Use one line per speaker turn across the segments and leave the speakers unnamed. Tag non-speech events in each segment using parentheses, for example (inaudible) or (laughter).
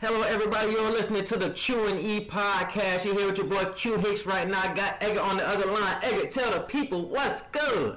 Hello, everybody. You're listening to the Q and E podcast. You're here with your boy Q Hicks right now. I Got Edgar on the other line. Edgar, tell the people what's good.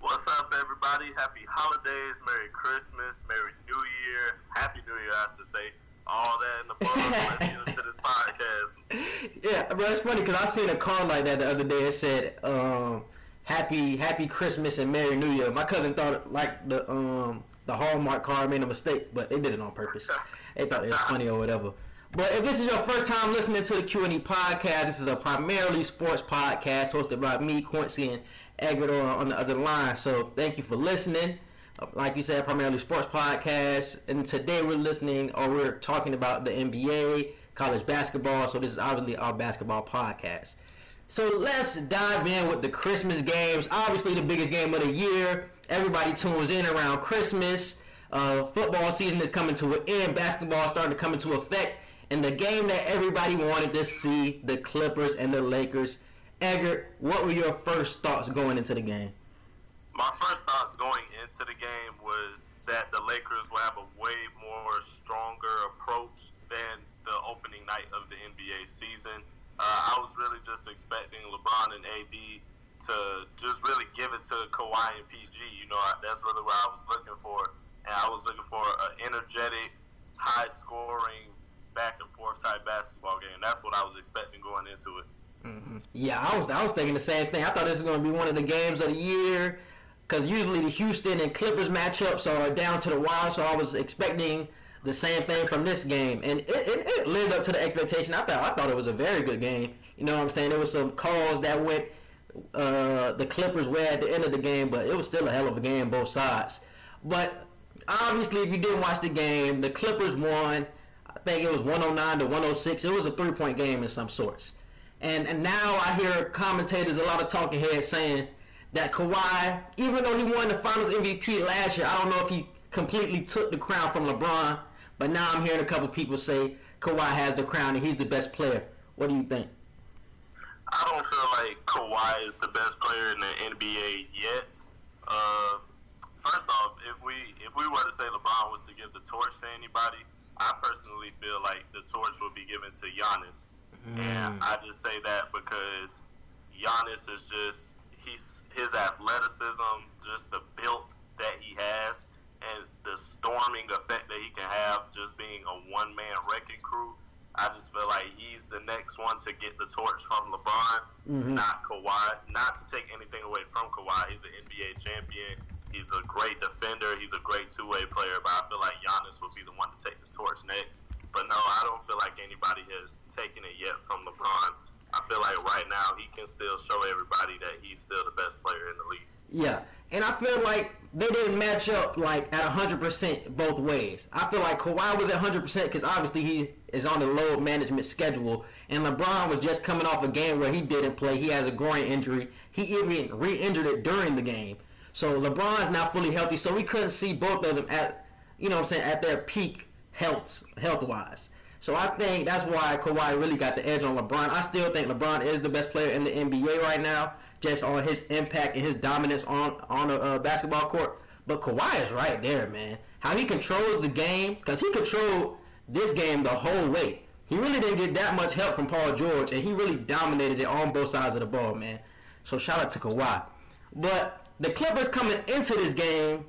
What's up, everybody? Happy holidays, Merry Christmas, Merry New Year, Happy New Year, I should say. All that in the above. (laughs) Let's into this podcast.
Yeah, bro, it's funny because I seen a card like that the other day. It said, um, "Happy Happy Christmas and Merry New Year." My cousin thought like the um the Hallmark card made a mistake, but they did it on purpose. (laughs) they thought it was funny or whatever. But if this is your first time listening to the Q and E podcast, this is a primarily sports podcast hosted by me, Quincy, and Edgar on the other line. So thank you for listening. Like you said, primarily sports podcast, and today we're listening or we're talking about the NBA, college basketball. So this is obviously our basketball podcast. So let's dive in with the Christmas games. Obviously, the biggest game of the year. Everybody tunes in around Christmas. Uh, football season is coming to an end. Basketball is starting to come into effect. And the game that everybody wanted to see, the Clippers and the Lakers. Edgar, what were your first thoughts going into the game?
My first thoughts going into the game was that the Lakers will have a way more stronger approach than the opening night of the NBA season. Uh, I was really just expecting LeBron and AD to just really give it to Kawhi and PG. You know, that's really what I was looking for. And I was looking for an energetic, high scoring, back and forth type basketball game. That's what I was expecting going into it.
Yeah, I was I was thinking the same thing. I thought this was going to be one of the games of the year because usually the Houston and Clippers matchups are down to the wire. So I was expecting the same thing from this game, and it, it, it lived up to the expectation. I thought I thought it was a very good game. You know what I'm saying? There was some calls that went uh, the Clippers way at the end of the game, but it was still a hell of a game both sides. But obviously, if you didn't watch the game, the Clippers won. I think it was 109 to 106. It was a three point game in some sorts. And and now I hear commentators, a lot of talking heads saying that Kawhi, even though he won the Finals MVP last year, I don't know if he completely took the crown from LeBron. But now I'm hearing a couple people say Kawhi has the crown and he's the best player. What do you think?
I don't feel like Kawhi is the best player in the NBA yet. Uh, first off, if we if we were to say LeBron was to give the torch to anybody, I personally feel like the torch would be given to Giannis. And mm. I just say that because Giannis is just he's his athleticism, just the built that he has, and the storming effect that he can have, just being a one man wrecking crew. I just feel like he's the next one to get the torch from LeBron, mm-hmm. not Kawhi. Not to take anything away from Kawhi, he's an NBA champion. He's a great defender. He's a great two way player. But I feel like Giannis would be the one to take the torch next. But no, I don't feel like anybody has taken it yet from LeBron. I feel like right now he can still show everybody that he's still the best player in the league.
Yeah, and I feel like they didn't match up like at 100% both ways. I feel like Kawhi was at 100% because obviously he is on the load management schedule, and LeBron was just coming off a game where he didn't play. He has a groin injury. He even re-injured it during the game. So LeBron's not fully healthy, so we couldn't see both of them at, you know I'm saying, at their peak health health wise. So I think that's why Kawhi really got the edge on LeBron. I still think LeBron is the best player in the NBA right now, just on his impact and his dominance on on a uh, basketball court. But Kawhi is right there, man. How he controls the game, because he controlled this game the whole way. He really didn't get that much help from Paul George, and he really dominated it on both sides of the ball, man. So shout out to Kawhi. But the Clippers coming into this game,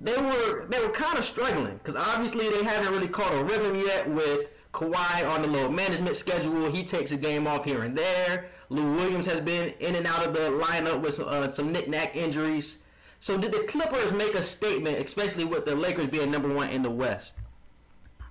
they were they were kind of struggling because obviously they haven't really caught a rhythm yet with Kawhi on the low management schedule. He takes a game off here and there. Lou Williams has been in and out of the lineup with uh, some knick-knack injuries. So did the Clippers make a statement, especially with the Lakers being number one in the West?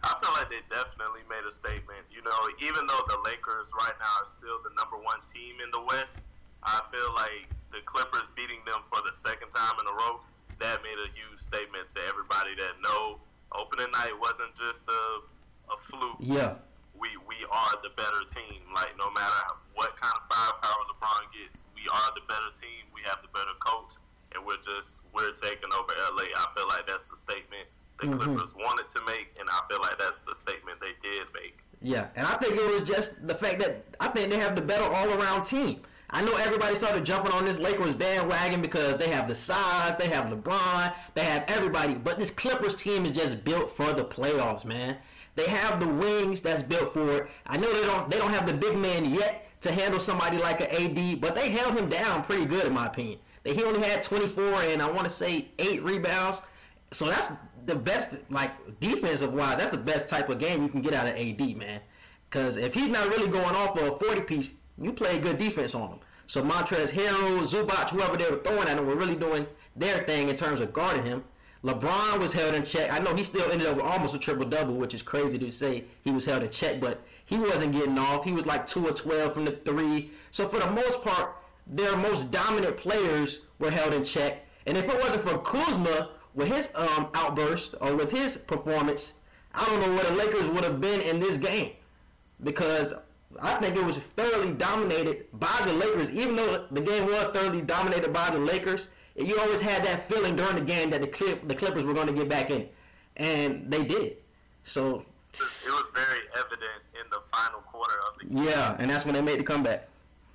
I feel like they definitely made a statement. You know, even though the Lakers right now are still the number one team in the West, I feel like the Clippers beating them for the second time in a row, that made a huge statement to everybody that no, opening night wasn't just a, a fluke.
Yeah.
We, we are the better team. Like, no matter what kind of firepower LeBron gets, we are the better team. We have the better coach, and we're just, we're taking over LA. I feel like that's the statement the
Mhm.
Clippers wanted to make, and I feel like that's the statement they did make.
Yeah, and I think it was just the fact that I think they have the better all-around team. I know everybody started jumping on this Lakers bandwagon because they have the size, they have LeBron, they have everybody, but this Clippers team is just built for the playoffs, man. They have the wings that's built for it. I know they don't they don't have the big man yet to handle somebody like an AD, but they held him down pretty good in my opinion. He only had 24 and I want to say eight rebounds. So that's the best, like defensive wise, that's the best type of game you can get out of AD, man. Because if he's not really going off for a 40 piece, you play good defense on them. So Montrezl Harrell, Zubac, whoever they were throwing at him, were really doing their thing in terms of guarding him. LeBron was held in check. I know he still ended up with almost a triple double, which is crazy to say he was held in check, but he wasn't getting off. He was like two or twelve from the three. So for the most part, their most dominant players were held in check. And if it wasn't for Kuzma with his um, outburst or with his performance, I don't know where the Lakers would have been in this game because I think it was thoroughly dominated by the Lakers. Even though the game was thoroughly dominated by the Lakers, you always had that feeling during the game that the Clip, the Clippers were going to get back in, and they did. So
it was very evident in the final quarter of the
game. Yeah, and that's when they made the comeback.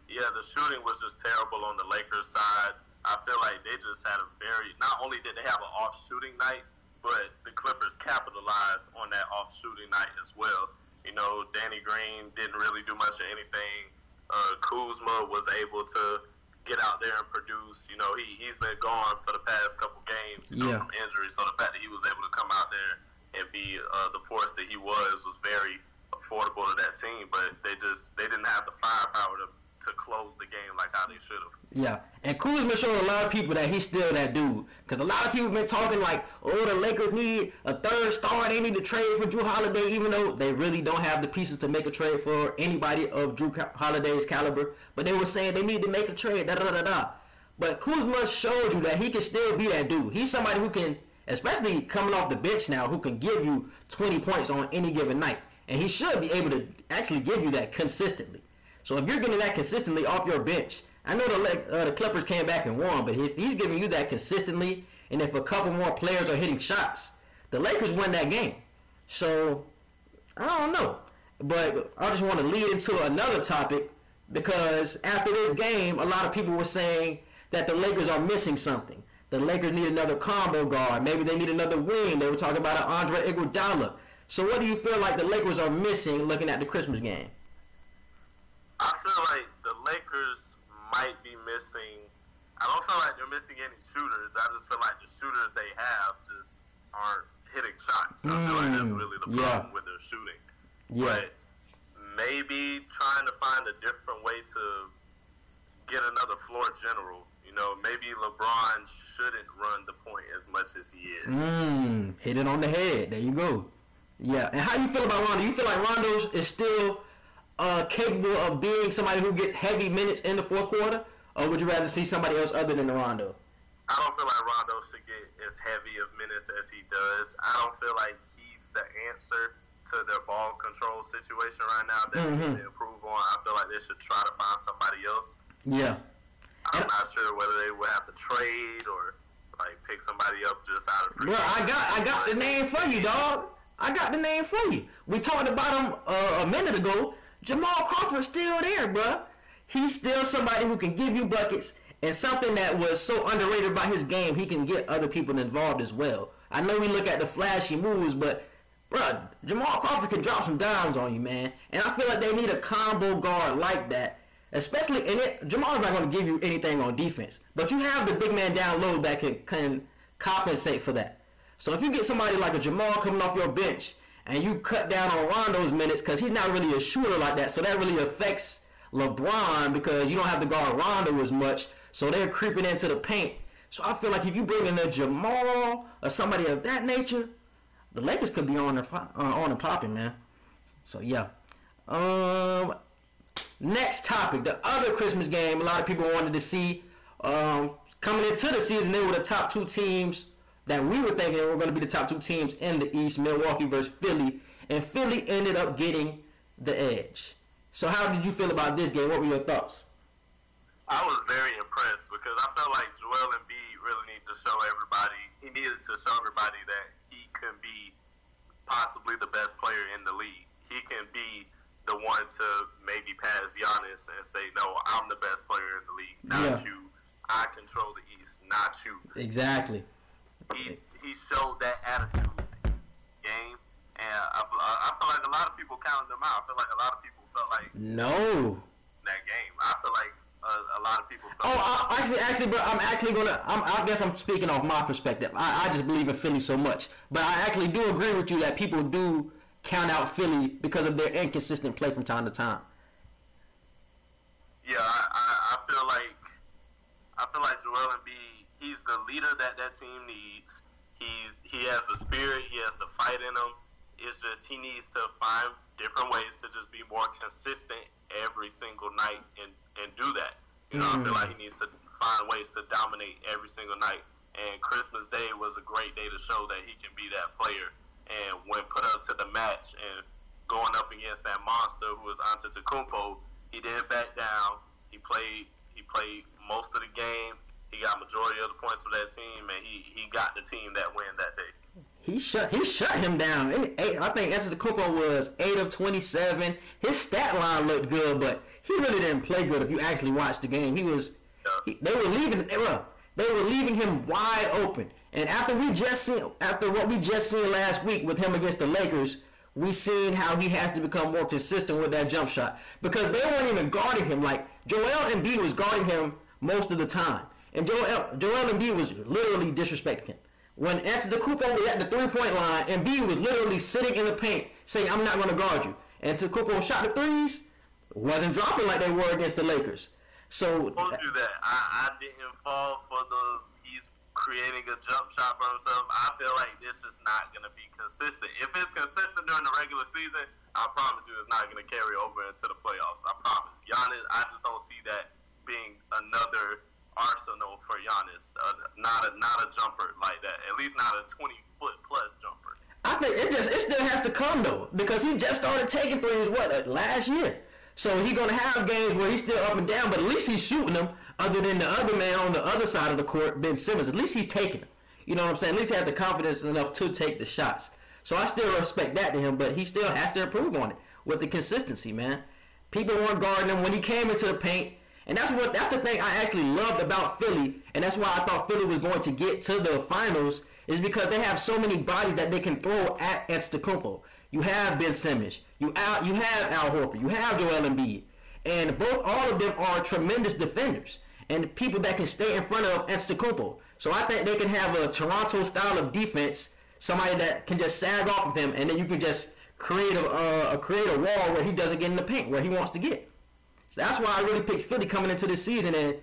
Yeah, the shooting was just terrible on the Lakers side. I feel like they just had a very. Not only did they have an off shooting night, but the Clippers capitalized on that off shooting night as well. You know, Danny Green didn't really do much of anything. Uh, Kuzma was able to get out there and produce. You know, he he's been gone for the past couple games, you know, yeah. from injury. So the fact that he was able to come out there and be uh, the force that he was was very affordable to that team. But they just they didn't have the firepower to to close the game like how they should have.
Yeah, and Kuzma showed a lot of people that he's still that dude. Because a lot of people have been talking like, oh, the Lakers need a third star. They need to trade for Jrue Holiday, even though they really don't have the pieces to make a trade for anybody of Jrue Holiday's caliber. But they were saying they need to make a trade, da da da da. But Kuzma showed you that he can still be that dude. He's somebody who can, especially coming off the bench now, who can give you 20 points on any given night. And he should be able to actually give you that consistently. So if you're getting that consistently off your bench, I know the uh, the Clippers came back and won, but if he's giving you that consistently, and if a couple more players are hitting shots, the Lakers win that game. So I don't know, but I just want to lead into another topic because after this game, a lot of people were saying that the Lakers are missing something. The Lakers need another combo guard. Maybe they need another wing. They were talking about an Andre Iguodala. So what do you feel like the Lakers are missing looking at the Christmas game?
I feel like the Lakers might be missing. I don't feel like they're missing any shooters. I just feel like the shooters they have just aren't hitting shots. I feel like that's mm, really the problem yeah. with their shooting. Yeah. But maybe trying to find a different way to get another floor general. You know, maybe LeBron shouldn't run the point as much as he is.
Mm, hit it on the head. There you go. Yeah. And how do you feel about Rondo? You feel like Rondo is still uh, capable of being somebody who gets heavy minutes in the fourth quarter, or would you rather see somebody else other than Rondo?
I don't feel like Rondo should get as heavy of minutes as he does. I don't feel like he's the answer to their ball control situation right now that mm-hmm. they need to improve on. I feel like they should try to find somebody else.
Yeah.
I'm and not sure whether they would have to trade or like pick somebody up just out of free.
Well, I got I got the name for you, dog. I got the name for you. We talked about him uh, a minute ago. Jamal Crawford's still there, bruh. He's still somebody who can give you buckets and something that was so underrated by his game, he can get other people involved as well. I know we look at the flashy moves, but bruh, Jamal Crawford can drop some dimes on you, man. And I feel like they need a combo guard like that. Especially, in it, Jamal's not going to give you anything on defense, but you have the big man down low that can, can compensate for that. So if you get somebody like a Jamal coming off your bench and you cut down on Rondo's minutes because he's not really a shooter like that. So that really affects LeBron because you don't have to guard Rondo as much. So they're creeping into the paint. So I feel like if you bring in a Jamal or somebody of that nature, the Lakers could be on the uh, on and popping, man. So yeah. Um, next topic, the other Christmas game. A lot of people wanted to see. Um, coming into the season, they were the top two teams that we were thinking were going to be the top two teams in the East, Milwaukee versus Philly, and Philly ended up getting the edge. So how did you feel about this game? What were your thoughts?
I was very impressed because I felt like Joel Embiid really needed to show everybody. He needed to show everybody that he can be possibly the best player in the league. He can be the one to maybe pass Giannis and say, "No, I'm the best player in the league, not yeah. you. I control the East, not you."
Exactly
he he showed that attitude game, and I, I like a lot of people counted them out. I feel like a lot of people felt like
no
that game. I feel like a, a lot of people.
oh, I, actually, actually, bro, I'm actually gonna. I'm, I guess I'm speaking off my perspective. I, I just believe in Philly so much, but I actually do agree with you that people do count out Philly because of their inconsistent play from time to time.
Yeah, I, I, I feel like I feel like Joel Embiid. He's the leader that that team needs. He's he has the spirit. He has the fight in him. It's just he needs to find different ways to just be more consistent every single night and and do that. You know, mm. I feel like he needs to find ways to dominate every single night. And Christmas Day was a great day to show that he can be that player. And when put up to the match and going up against that monster who was Antetokounmpo, he didn't back down. He played. He played most of the game. He got majority of the points for that team, and he, he got the team that win that day.
He shut he shut him down. I think Anthony Antetokounmpo was eight of twenty seven. His stat line looked good, but he really didn't play good. If you actually watched the game, he was. He, they were leaving. They were they were leaving him wide open. And after we just seen after what we just seen last week with him against the Lakers, we seen how he has to become more consistent with that jump shot because they weren't even guarding him. Like Joel Embiid was guarding him most of the time, and Joel Joel Embiid was literally disrespecting him. When Antetokounmpo was at the three-point line, Embiid was literally sitting in the paint saying, "I'm not going to guard you." And to Antetokounmpo shot the threes, wasn't dropping like they were against the Lakers. So
I told you that I, I didn't fall for the he's creating a jump shot for himself. I feel like this is not going to be consistent. If it's consistent during the regular season, I promise you, it's not going to carry over into the playoffs. I promise. Giannis, I just don't see that being another arsenal for Giannis. Uh, not a not a jumper like that. At least not a twenty foot plus jumper.
I think it just it still has to come though because he just started taking threes what uh, last year. So he's gonna have games where he's still up and down, but at least he's shooting them. Other than the other man on the other side of the court, Ben Simmons, at least he's taking them. You know what I'm saying? At least he has the confidence enough to take the shots. So I still respect that to him, but he still has to improve on it with the consistency, man. People weren't guarding him when he came into the paint. And that's what that's the thing I actually loved about Philly, and that's why I thought Philly was going to get to the finals, is because they have so many bodies that they can throw at Antetokounmpo. You have Ben Simmons. You out. You have Al Horford. You have Joel Embiid, and both all of them are tremendous defenders and people that can stay in front of Antetokounmpo. So I think they can have a Toronto style of defense, somebody that can just sag off of him, and then you can just create a, create a wall where he doesn't get in the paint where he wants to get. So that's why I really picked Philly coming into this season, and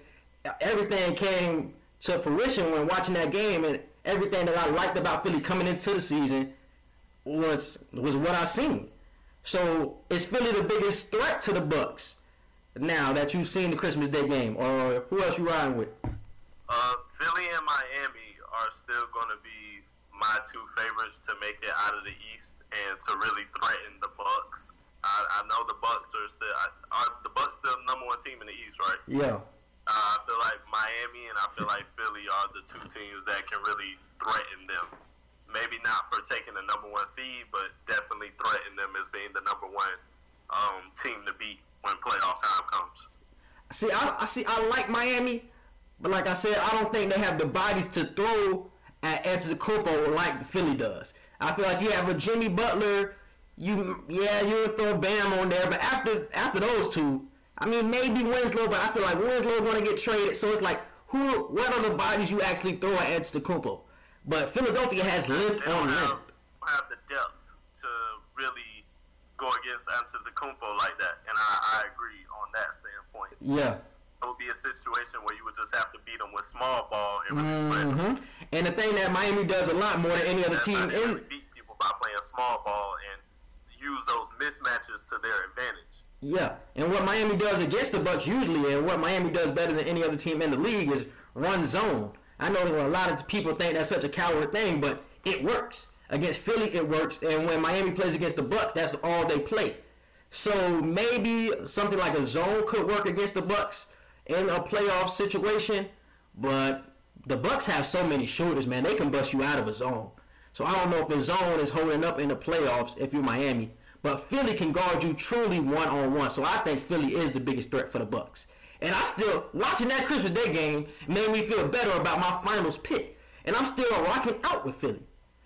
everything came to fruition when watching that game, and everything that I liked about Philly coming into the season was was what I seen. So is Philly the biggest threat to the Bucks now that you've seen the Christmas Day game, or who else you riding with?
Uh, Philly and Miami are still going to be my two favorites to make it out of the East and to really threaten the Bucks. I, I know the Bucks are still are the Bucks still the number one team in the East, right?
Yeah.
Uh, I feel like Miami and I feel like Philly are the two teams that can really threaten them maybe not for taking the number one seed, but definitely threaten them as being the number one um, team to beat when playoff time comes.
See, I, I see. I like Miami, but like I said, I don't think they have the bodies to throw at Antetokounmpo like Philly does. I feel like you have a Jimmy Butler. You yeah, you would throw Bam on there, but after after those two, I mean maybe Winslow, but I feel like Winslow going to get traded. So it's like who? What are the bodies you actually throw at Antetokounmpo? But Philadelphia has length on
length. Have the depth to really go against Antetokounmpo like that, and I, I agree on that standpoint.
Yeah.
It would be a situation where you would just have to beat them with small ball and really mm-hmm.
spread And the thing that Miami does a lot more than any other team in
beat people by playing small ball and use those mismatches to their advantage.
Yeah, and what Miami does against the Bucks usually, and what Miami does better than any other team in the league is run zone. I know a lot of people think that's such a coward thing, but it works. Against Philly, it works, and when Miami plays against the Bucks, that's all they play. So maybe something like a zone could work against the Bucks in a playoff situation, but the Bucks have so many shooters, man. They can bust you out of a zone. So I don't know if the zone is holding up in the playoffs if you're Miami, but Philly can guard you truly one on one. So I think Philly is the biggest threat for the Bucks. And I still watching that Christmas Day game made me feel better about my finals pick. And I'm still rocking out with Philly.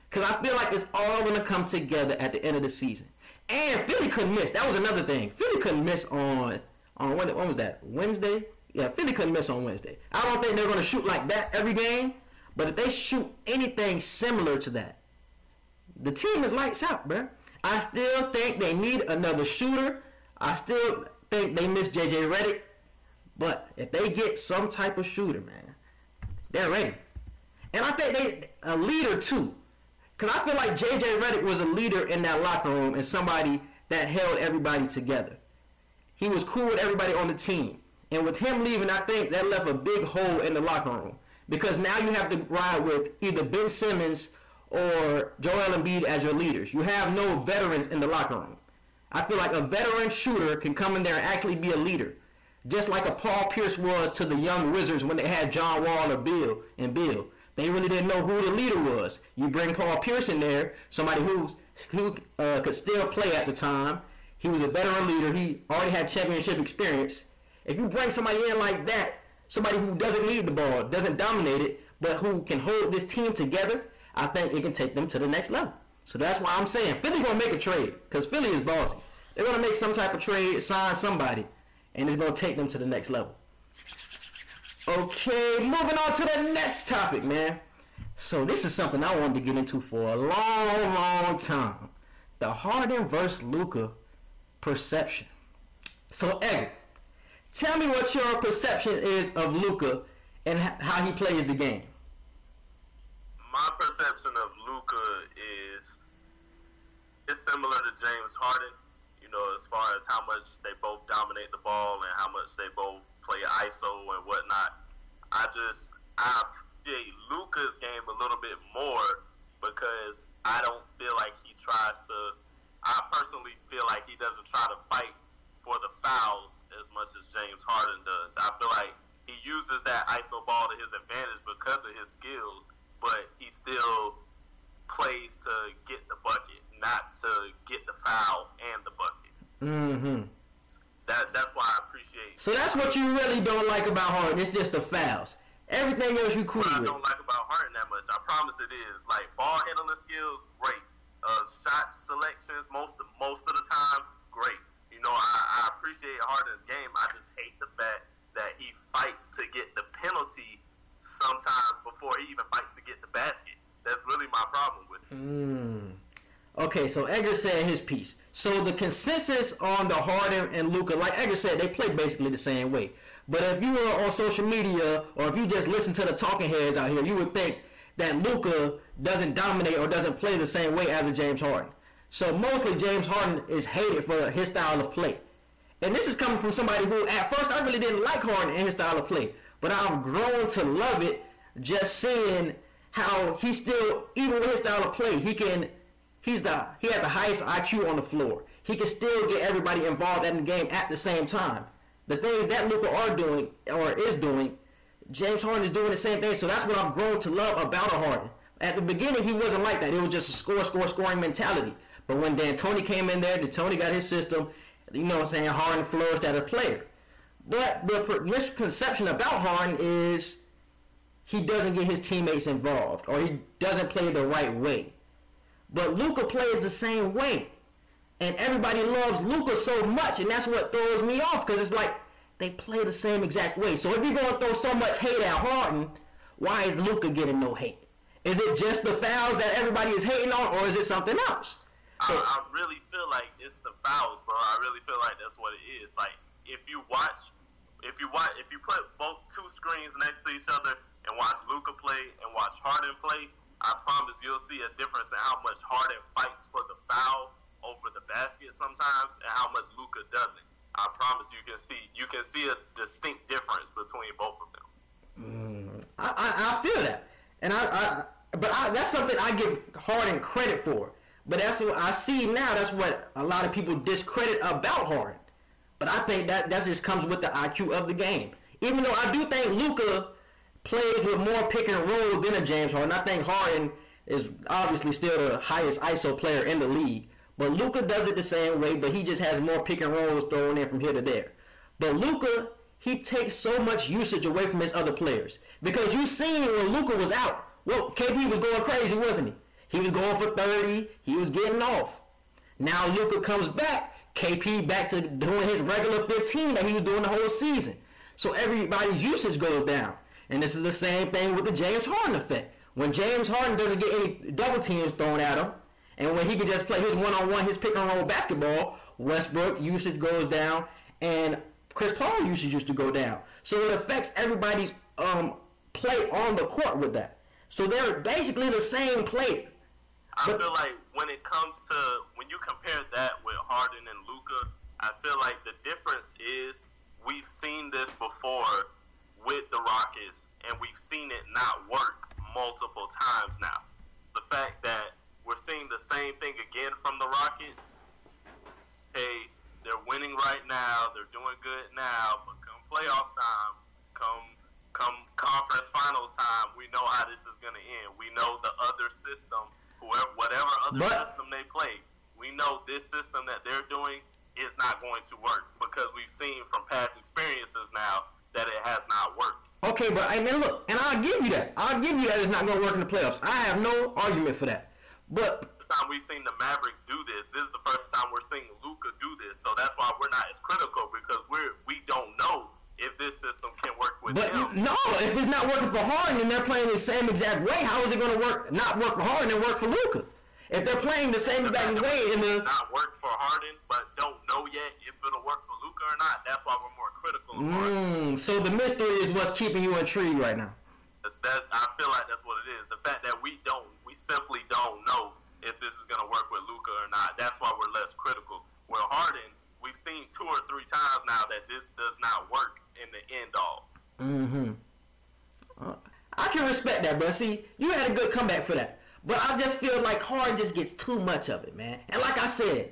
Because I feel like it's all to come together at the end of the season. And Philly couldn't miss. That was another thing. Philly couldn't miss on on when, when was that? Wednesday? Yeah, Philly couldn't miss on Wednesday. I don't think they're to shoot like that every game, but if they shoot anything similar to that, the team is lights out, bro. I still think they need another shooter. I still think they miss JJ Redick. But if they get some type of shooter, man, they're ready. And I think they a leader too. Cause I feel like JJ Redick was a leader in that locker room and somebody that held everybody together. He was cool with everybody on the team. And with him leaving, I think that left a big hole in the locker room. Because now you have to ride with either Ben Simmons or Joel Embiid as your leaders. You have no veterans in the locker room. I feel like a veteran shooter can come in there and actually be a leader. Just like a Paul Pierce was to the young Wizards when they had John Wall or Bill and Bill. They really didn't know who the leader was. You bring Paul Pierce in there, somebody who's, who uh, could still play at the time. He was a veteran leader. He already had championship experience. If you bring somebody in like that, somebody who doesn't need the ball, doesn't dominate it, but who can hold this team together, I think it can take them to the next level. So that's why I'm saying Philly gonna make a trade because Philly is ballsy. They're gonna make some type of trade, sign somebody, and it's gonna take them to the next level. Okay, moving on to the next topic, man. So this is something I wanted to get into for a long, long time. The Harden versus Luka perception. So, Edgar, tell me what your perception is of Luka and how he plays the game.
My perception of Luka is it's similar to James Harden. You know, as far as how much they both dominate the ball and how much they both play ISO and whatnot. I just I appreciate Luka's game a little bit more because I don't feel like he tries to. I personally feel like he doesn't try to fight for the fouls as much as James Harden does. I feel like he uses that ISO ball to his advantage because of his skills, but he still plays to get the bucket, not to get the foul and the bucket.
Mm-hmm.
That, that's why I appreciate.
So that's what you really don't like about Harden. It's just the fouls. Everything else you cool
what
with.
I don't like about Harden that much. I promise it is like ball handling skills, great. Uh, shot selections, most of, most of the time, great. You know, I, I appreciate Harden's game. I just hate the fact that he fights to get the penalty sometimes before he even fights to get the basket. That's really my problem with it.
Mm. Okay, so Edgar said his piece. So the consensus on the Harden and Luka, like Edgar said, they play basically the same way. But if you were on social media or if you just listen to the talking heads out here, you would think that Luka doesn't dominate or doesn't play the same way as a James Harden. So mostly James Harden is hated for his style of play. And this is coming from somebody who at first I really didn't like Harden and his style of play. But I've grown to love it just seeing how he still, even with his style of play, he can he's the he had the highest IQ on the floor. He can still get everybody involved in the game at the same time. The things that Luka are doing or is doing, James Harden is doing the same thing. So that's what I've grown to love about a Harden. At the beginning, he wasn't like that. It was just a score, score, scoring mentality. But when D'Antoni came in there, D'Antoni got his system. You know what I'm saying? Harden flourished as a player. But the misconception about Harden is he doesn't get his teammates involved or he doesn't play the right way. But Luka plays the same way. And everybody loves Luka so much, and that's what throws me off because it's like they play the same exact way. So if you're gonna throw so much hate at Harden, why is Luka getting no hate? Is it just the fouls that everybody is hating on, or is it something else?
So, I, I really feel like it's the fouls, bro. I really feel like that's what it is. Like if you watch, if you watch, if you put both two screens next to each other and watch Luka play and watch Harden play, I promise you'll see a difference in how much Harden fights for the foul over the basket sometimes and how much Luka doesn't. I promise you can see you can see a distinct difference between both of them.
Mm, I, I, I, feel that, and I, I but I, that's something I give Harden credit for. But that's what I see now. That's what a lot of people discredit about Harden. But I think that that just comes with the IQ of the game. Even though I do think Luka plays with more pick and roll than a James Harden. I think Harden is obviously still the highest ISO player in the league. But Luka does it the same way, but he just has more pick and rolls thrown in from here to there. But Luka, he takes so much usage away from his other players. Because you seen when Luka was out, well, KP was going crazy, wasn't he? He was going for 30, he was getting off. Now Luka comes back, KP back to doing his regular 15 that he was doing the whole season. So everybody's usage goes down. And this is the same thing with the James Harden effect. When James Harden doesn't get any double teams thrown at him, and when he can just play his one-on-one, his pick-and-roll basketball, Westbrook usage goes down, and Chris Paul usage used to go down. So it affects everybody's um, play on the court with that. So they're basically the same player.
I but, feel like when it comes to when you compare that with Harden and Luka, I feel like the difference is we've seen this before with the Rockets, and we've seen it not work multiple times now. The fact that we're seeing the same thing again from the Rockets. Hey, they're winning right now. They're doing good now. But come playoff time, come come conference finals time, we know how this is going to end. We know the other system, whoever, whatever other but, system they play, we know this system that they're doing is not going to work because we've seen from past experiences now that it has not worked.
Okay, but I mean, look, and I'll give you that. I'll give you that it's not going to work in the playoffs. I have no argument for that. But
the time we've seen the Mavericks do this, this is the first time we're seeing Luka do this. So that's why we're not as critical because we're we don't know if this system can work with
but
him.
No, if it's not working for Harden and they're playing the same exact way, how is it going to work? Not work for Harden and work for Luka. If they're playing the same exact way the
not work for Harden, but don't know yet if it'll work for Luka or not. That's why we're more critical. Of
mm, so the mystery is what's keeping you intrigued right now.
That I feel like that's what it is. The fact that we don't, we simply don't know if this is going to work with Luka or not. That's why we're less critical. Where Harden, we've seen two or three times now that this does not work in the end all.
Mm-hmm. Uh, I can respect that, but see, you had a good comeback for that. But I just feel like Harden just gets too much of it, man. And like I said,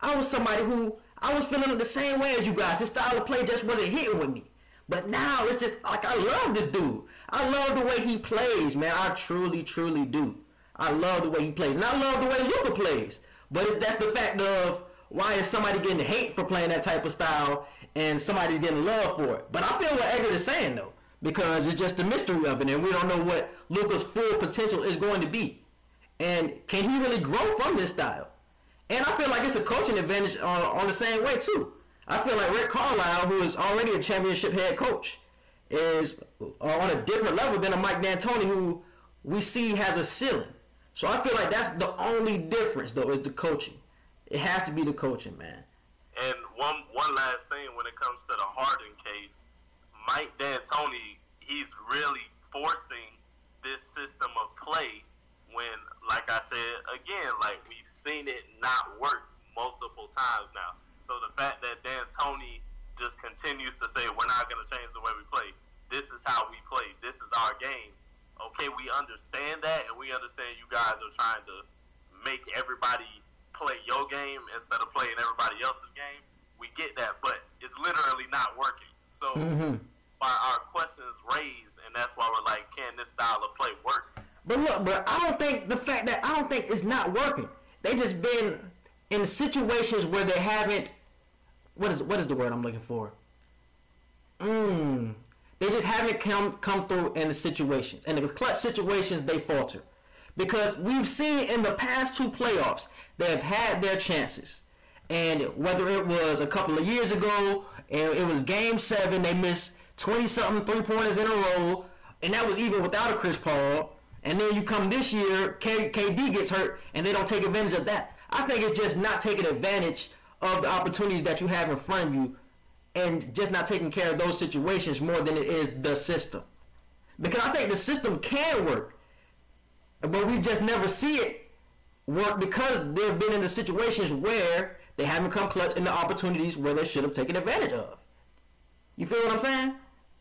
I was somebody who I was feeling the same way as you guys. His style of play just wasn't hitting with me. But now it's just like I love this dude. I love the way he plays, man. I truly, truly do. I love the way he plays, and I love the way Luka plays. But that's the fact of why is somebody getting hate for playing that type of style, and somebody's getting love for it. But I feel what Edgar is saying though, because it's just the mystery of it, and we don't know what Luka's full potential is going to be. And can he really grow from this style? And I feel like it's a coaching advantage uh, on the same way too. I feel like Rick Carlisle, who is already a championship head coach, is on a different level than a Mike D'Antoni, who we see has a ceiling. So I feel like that's the only difference, though, is the coaching. It has to be the coaching, man.
And one one last thing when it comes to the Harden case, Mike D'Antoni, he's really forcing this system of play when, like I said again, like we've seen it not work multiple times now. So the fact that D'Antoni just continues to say we're not going to change the way we play. This is how we play. This is our game. Okay, we understand that, and we understand you guys are trying to make everybody play your game instead of playing everybody else's game. We get that, but it's literally not working. So mm-hmm. our questions raised, and that's why we're like, can this style of play work?
But look, bro, I don't think the fact that I don't think it's not working. They just been in situations where they haven't. What is what is the word I'm looking for? Mmm. They just haven't come come through in the situations. And the clutch situations they falter. Because we've seen in the past two playoffs, they have had their chances. And whether it was a couple of years ago, and it was game seven, they missed 20 something three pointers in a row, and that was even without a Chris Paul. And then you come this year, K- KD gets hurt, and they don't take advantage of that. I think it's just not taking advantage of the opportunities that you have in front of you, and just not taking care of those situations more than it is the system. Because I think the system can work, but we just never see it work because they've been in the situations where they haven't come clutch in the opportunities where they should have taken advantage of. You feel what I'm saying?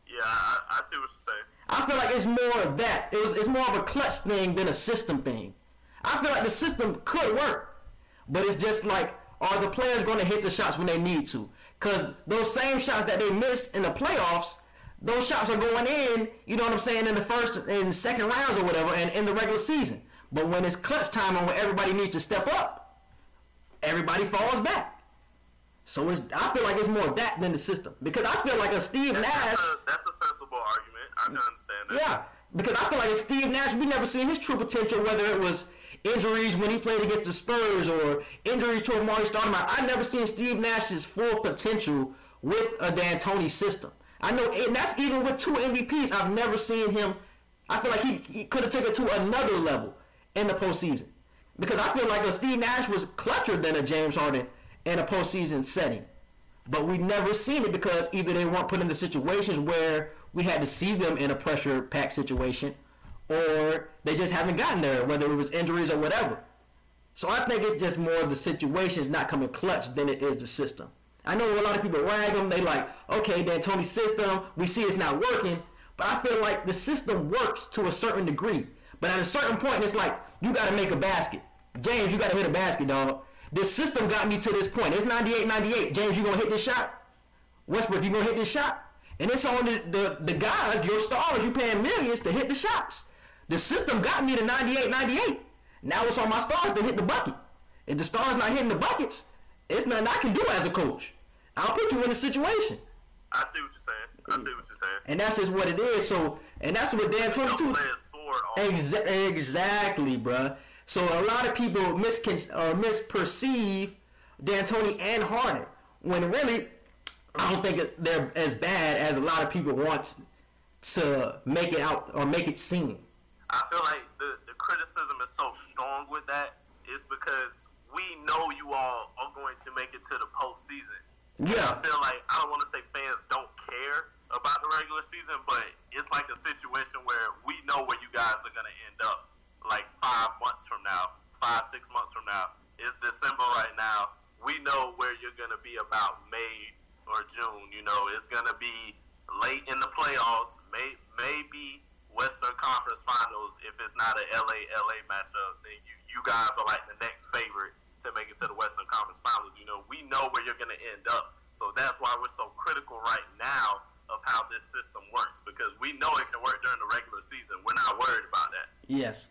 Yeah, I, I see what you're saying.
I feel like it's more of that. It was, it's more of a clutch thing than a system thing. I feel like the system could work, but it's just like, are the players going to hit the shots when they need to? Because those same shots that they missed in the playoffs, those shots are going in, you know what I'm saying, in the first and second rounds or whatever, and in the regular season. But when it's clutch time and when everybody needs to step up, everybody falls back. So it's, I feel like it's more that than the system because I feel like a Steve
that's,
Nash.
That's a, that's a sensible argument. I can understand that.
Yeah, because I feel like a Steve Nash, we never seen his true potential. Whether it was injuries when he played against the Spurs or injuries to Amar'e Stoudemire. I've never seen Steve Nash's full potential with a D'Antoni system. I know, and that's even with two MVPs. I've never seen him. I feel like he, he could have taken it to another level in the postseason because I feel like a Steve Nash was clutcher than a James Harden in a postseason setting. But we never seen it because either they weren't put in the situations where we had to see them in a pressure packed situation, or they just haven't gotten there, whether it was injuries or whatever. So I think it's just more of the situations not coming clutch than it is the system. I know a lot of people rag them. They like, okay, D'Antoni's system, we see it's not working. But I feel like the system works to a certain degree. But at a certain point, it's like, you got to make a basket. James, you got to hit a basket, dog. This system got me to this point. It's 98-98. James, you to hit this shot? Westbrook, you to hit this shot? And it's on the, the, the guys, your stars, you paying millions to hit the shots. The system got me to 98-98. Now it's on my stars to hit the bucket. If the stars not hitting the buckets, it's nothing I can do as a coach. I'll put you in a situation.
I see what you're saying. I see what you're saying.
And that's just what it is. So, and that's what D'Antoni too. Exa- exactly, bruh. So a lot of people miscon- or misperceive D'Antoni and Harden when really I don't think they're as bad as a lot of people want to make it out or make it seem.
I feel like the, the criticism is so strong with that is because we know you all are going to make it to the postseason.
Yeah.
I feel like I don't want to say fans don't care about the regular season, but it's like a situation where we know where you guys are going to end up like five months from now, five, six months from now. It's December right now. We know where you're going to be about May or June. You know, it's going to be late in the playoffs, may, maybe Western Conference Finals. If it's not a LA LA matchup, then you, you guys are like the next favorite to make it to the Western Conference Finals. You know, we know where you're going to end up. So that's why we're so critical right now of how this system works because we know it can work during the regular season. We're not worried about that.
Yes.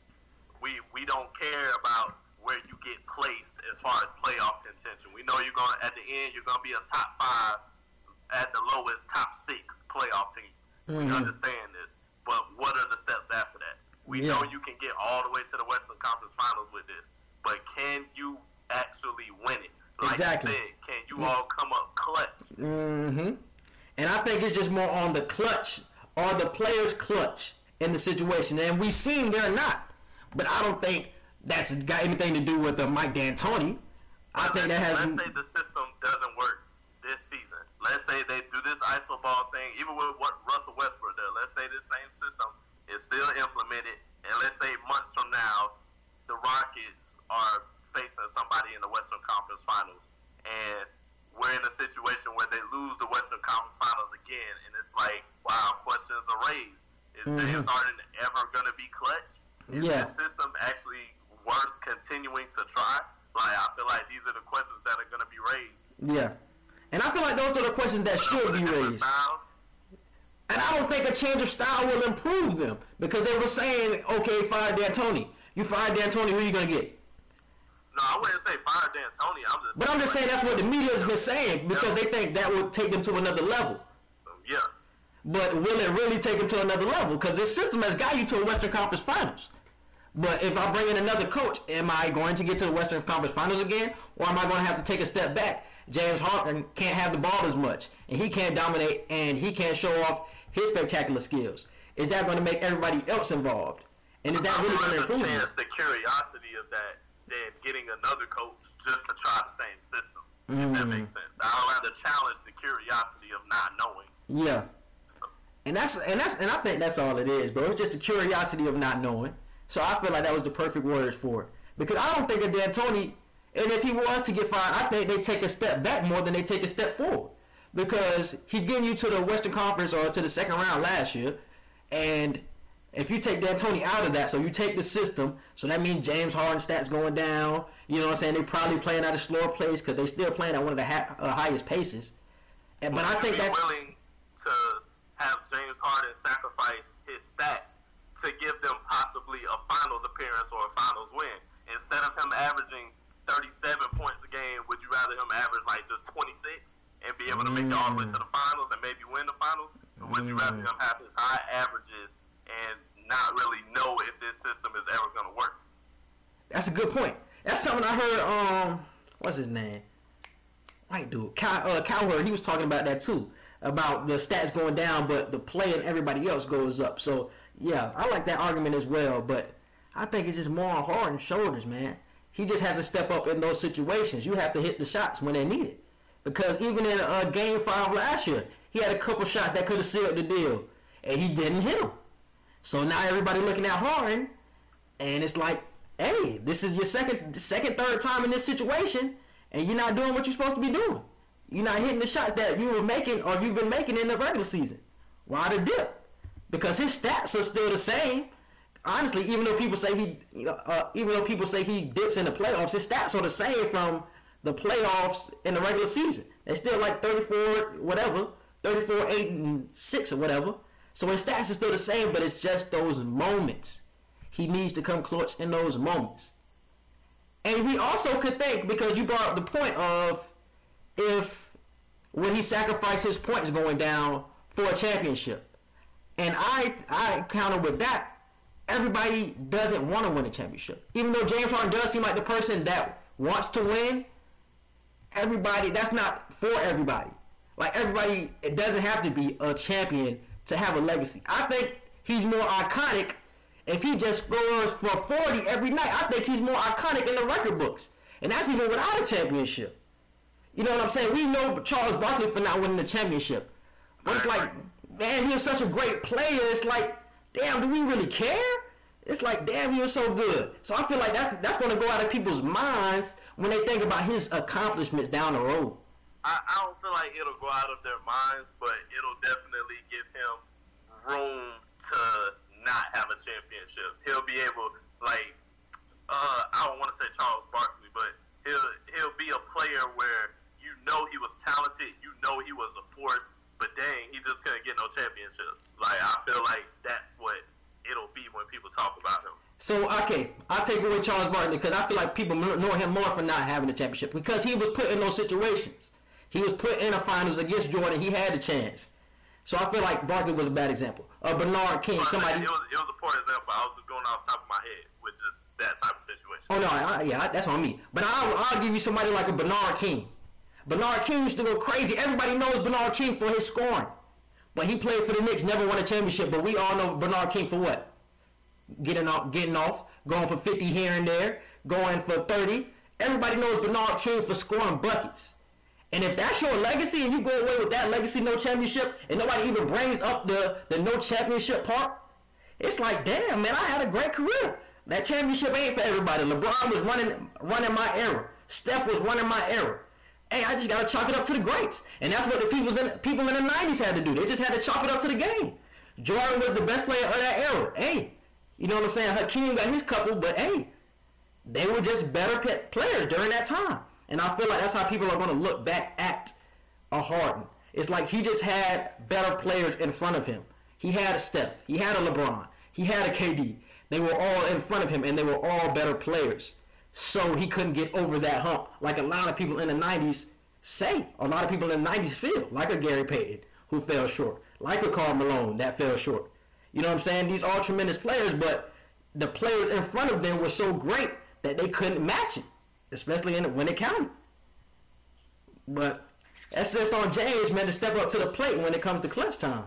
We we don't care about where you get placed as far as playoff contention. We know you're going to, at the end you're going to be a top 5 at the lowest top 6 playoff team. Mm-hmm. We understand this. But what are the steps after that? We yeah. know you can get all the way to the Western Conference Finals with this, but can you actually win it? Like exactly. Said, can you all come up clutch?
Mm-hmm. And I think it's just more on the clutch or the players' clutch in the situation. And we've seen they're not. But I don't think that's got anything to do with the Mike D'Antoni. I think that has.
Let's say the system doesn't work this season. Let's say they do this iso ball thing, even with what Russell Westbrook does. Let's say this same system is still implemented, and let's say months from now, the Rockets are facing somebody in the Western Conference Finals, and we're in a situation where they lose the Western Conference Finals again, and it's like, wow, questions are raised. Is mm-hmm. James Harden ever going to be clutch? Is yeah. the system actually worth continuing to try? Like, I feel like these are the questions that are going to be raised.
Yeah. And I feel like those are the questions that should be raised. Style, and I don't think a change of style will improve them because they were saying, okay, fire D'Antoni. You fire D'Antoni, who are you going to get?
No, I wouldn't say fire D'Antoni. I'm just.
But I'm just saying that's what the media has been saying because yeah. they think that would take them to another level.
So, yeah.
But will it really take them to another level? Because this system has got you to a Western Conference Finals. But if I bring in another coach, am I going to get to the Western Conference Finals again, or am I going to have to take a step back? James Harden can't have the ball as much, and he can't dominate, and he can't show off his spectacular skills. Is that going to make everybody else involved? And is that really going to improve?
Chance, the curiosity of that than getting another coach just to try the same system. Mm. If that mm. makes sense. I'd rather challenge the curiosity of not knowing.
Yeah. And that's and that's and I think that's all it is, bro. It's just the curiosity of not knowing. So I feel like that was the perfect words for it. Because I don't think that D'Antoni, and if he was to get fired, I think they take a step back more than they take a step forward. Because he's getting you to the Western Conference or to the second round last year, and if you take D'Antoni out of that, so you take the system, so that means James Harden stats going down. You know what I'm saying? They probably playing at a slower pace because they still playing at one of the ha- uh, highest paces. And, but I think
that's willing to have James Harden sacrifice his stats to give them possibly a finals appearance or a finals win instead of him averaging 37 points a game. Would you rather him average like just 26 and be able to make it all the way to the finals and maybe win the finals, or would you rather him have his high averages? and not really know if this system is ever going to work.
That's a good point. That's something I heard. Um, what's his name? White dude, Cal, uh, Cowherd. He was talking about that too, about the stats going down, but the play and everybody else goes up. So yeah, I like that argument as well. But I think it's just more on Harden's shoulders, man. He just has to step up in those situations. You have to hit the shots when they need it. Because even in uh, Game Five last year, he had a couple shots that could have sealed the deal, and he didn't hit them. So now everybody looking at Harden, and it's like, hey, this is your second, second, third time in this situation, and you're not doing what you're supposed to be doing. You're not hitting the shots that you were making or you've been making in the regular season. Why the dip? Because his stats are still the same. Honestly, even though people say he, uh, even though people say he dips in the playoffs, his stats are the same from the playoffs in the regular season. They're still like 34, whatever, 34, 8, and 6 or whatever. So his stats are still the same, but it's just those moments. He needs to come clutch in those moments. And we also could think, because you brought up the point of if when he sacrificed his points going down for a championship. And I I counter with that, everybody doesn't want to win a championship. Even though James Harden does seem like the person that wants to win, everybody that's not for everybody. Like everybody, it doesn't have to be a champion to have a legacy. I think he's more iconic if he just scores for 40 every night. I think he's more iconic in the record books. And that's even without a championship. You know what I'm saying? We know Charles Barkley for not winning the championship. But it's like, man, was such a great player. It's like, damn, do we really care? It's like, damn, was so good. So I feel like that's that's going to go out of people's minds when they think about his accomplishments down the road.
I, I don't feel like it'll go out of their minds, but it'll definitely give him room to not have a championship. He'll be able, like, uh, I don't want to say Charles Barkley, but he'll he'll be a player where you know he was talented, you know he was a force, but dang, he just couldn't get no championships. Like I feel like that's what it'll be when people talk about him.
So okay, I'll take away Charles Barkley because I feel like people know him more for not having a championship because he was put in those situations. He was put in a finals against Jordan. He had a chance. So I feel like Barkley was a bad example. Uh, Bernard King, somebody.
It was, it was a poor example. I was just going off top of my head with just that type of situation.
Oh no, I, yeah, that's on me. But I'll, I'll give you somebody like a Bernard King. Bernard King used to go crazy. Everybody knows Bernard King for his scoring. But he played for the Knicks, never won a championship. But we all know Bernard King for what? Getting off, getting off, going for 50 here and there, going for 30. Everybody knows Bernard King for scoring buckets. And if that's your legacy and you go away with that legacy, no championship, and nobody even brings up the, the no championship part, it's like, damn, man, I had a great career. That championship ain't for everybody. LeBron was running running my era. Steph was running my era. Hey, I just gotta chalk it up to the greats. And that's what the people in, people in the 90s had to do. They just had to chalk it up to the game. Jordan was the best player of that era. Hey, you know what I'm saying? Hakeem got his couple, but hey, they were just better players during that time. And I feel like that's how people are going to look back at a Harden. It's like he just had better players in front of him. He had a Steph. He had a LeBron. He had a KD. They were all in front of him, and they were all better players. So he couldn't get over that hump, like a lot of people in the '90s say. A lot of people in the '90s feel, like a Gary Payton who fell short, like a Karl Malone that fell short. You know what I'm saying? These are tremendous players, but the players in front of them were so great that they couldn't match it especially in, when it counted. But that's just on James, man, to step up to the plate when it comes to clutch time.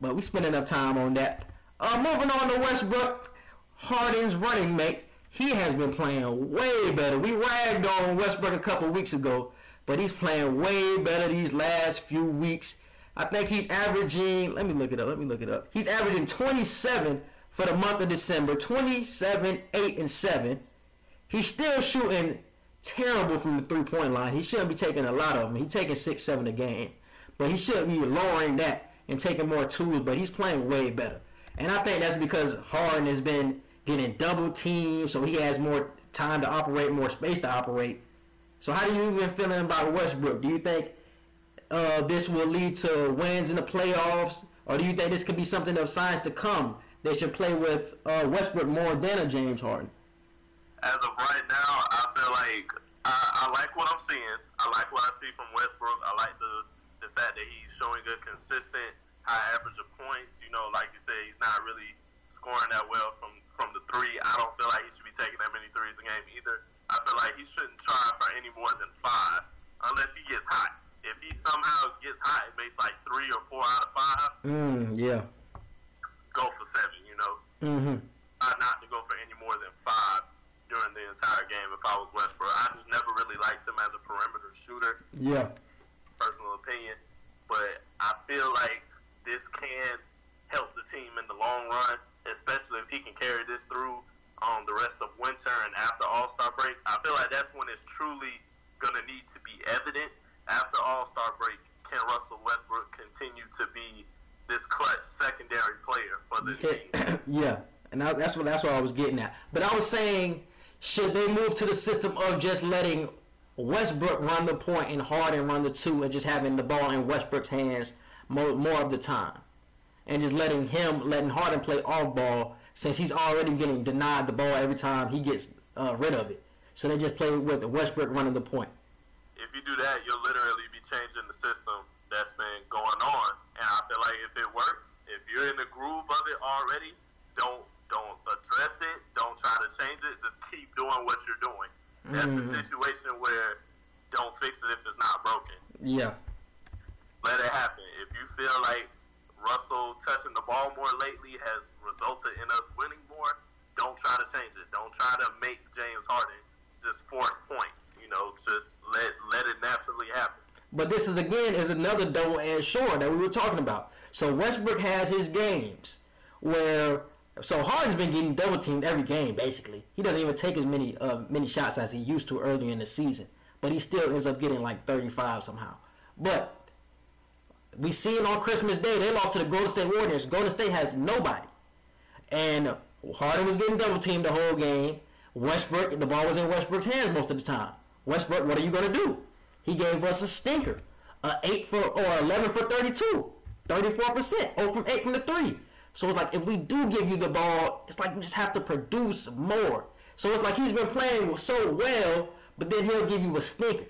But we spent enough time on that. Uh, moving on to Westbrook, Harden's running mate. He has been playing way better. We ragged on Westbrook a couple weeks ago, but he's playing way better these last few weeks. I think he's averaging, let me look it up, let me look it up. He's averaging 27 for the month of December, 27, 8, and 7. He's still shooting terrible from the three point line. He shouldn't be taking a lot of them. He's taking six, seven a game. But he should be lowering that and taking more twos, but he's playing way better. And I think that's because Harden has been getting double teamed, so he has more time to operate, more space to operate. So how do you even feeling about Westbrook? Do you think uh, this will lead to wins in the playoffs, or do you think this could be something of signs to come? They should play with uh, Westbrook more than a James Harden
as of right now, I feel like I, I like what I'm seeing. I like what I see from Westbrook. I like the the fact that he's showing a consistent high average of points. You know, like you said, he's not really scoring that well from from the three. I don't feel like he should be taking that many threes a game either. I feel like he shouldn't try for any more than five unless he gets hot. If he somehow gets hot and makes like three or four out of five,
Mm, yeah.
go for seven. You know,
Mm-hmm.
try not to go for any more than five during the entire game. If I was Westbrook, I just never really liked him as a perimeter shooter.
Yeah.
personal opinion, but I feel like this can help the team in the long run, especially if he can carry this through um, the rest of winter and after All Star break. I feel like that's when it's truly going to need to be evident. After All Star break, can Russell Westbrook continue to be this clutch secondary player for this team? (clears throat)
yeah, and I, that's what that's what I was getting at. But I was saying, should they move to the system of just letting Westbrook run the point and Harden run the two, and just having the ball in Westbrook's hands more, more of the time, and just letting him letting Harden play off ball since he's already getting denied the ball every time he gets uh, rid of it. So they just play with Westbrook running the point.
if you do that, you'll literally be changing the system that's been going on. And I feel like if it works, if you're in the groove of it already, don't don't address it. Don't try to change it. Just keep doing what you're doing. That's
Mhm.
a situation where don't fix it if it's not broken.
Yeah,
Let it happen. If you feel like Russell touching the ball more lately has resulted in us winning more, don't try to change it. Don't try to make James Harden just force points. You know, just let let it naturally happen.
But this is again is another double edged sword that we were talking about. So Westbrook has his games where so Harden's been getting double teamed every game basically. He doesn't even take as many uh, many shots as he used to earlier in the season, but he still ends up getting like 35 somehow. But we seen on Christmas Day they lost to the Golden State Warriors. Golden State has nobody, and Harden was getting double teamed the whole game. Westbrook, the ball was in Westbrook's hands most of the time. Westbrook, what are you gonna do? He gave us a stinker, a eight for or eleven for 32, 34 percent, oh from eight from the three. So it's like if we do give you the ball, it's like we just have to produce more. So it's like he's been playing so well, but then he'll give you a stinker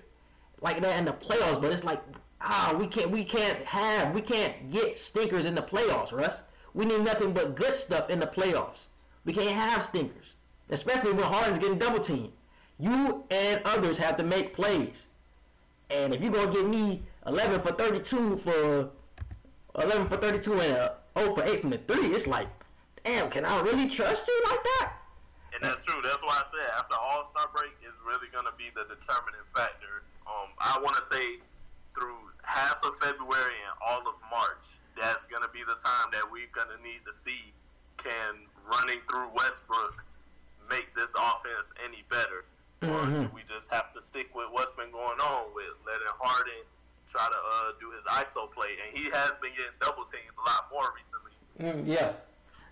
like that in the playoffs. But it's like ah, we can't we can't have we can't get stinkers in the playoffs, Russ. We need nothing but good stuff in the playoffs. We can't have stinkers, especially when Harden's getting double teamed. You and others have to make plays. And if you're gonna give me 11 for 32 for 11 for 32 and a 0 for 8 from the three, it's like, damn, can I really trust you like that?
And that's true. That's why I said after All Star break is really to be the determining factor. Um, I want to say through half of February and all of March, that's going to be the time that we're going to need to see can running through Westbrook make this offense any better, or do
Mhm.
we just have to stick with what's been going on with letting Harden try to uh, do his ISO play, and he has been getting double teamed a lot more recently.
Mm, yeah.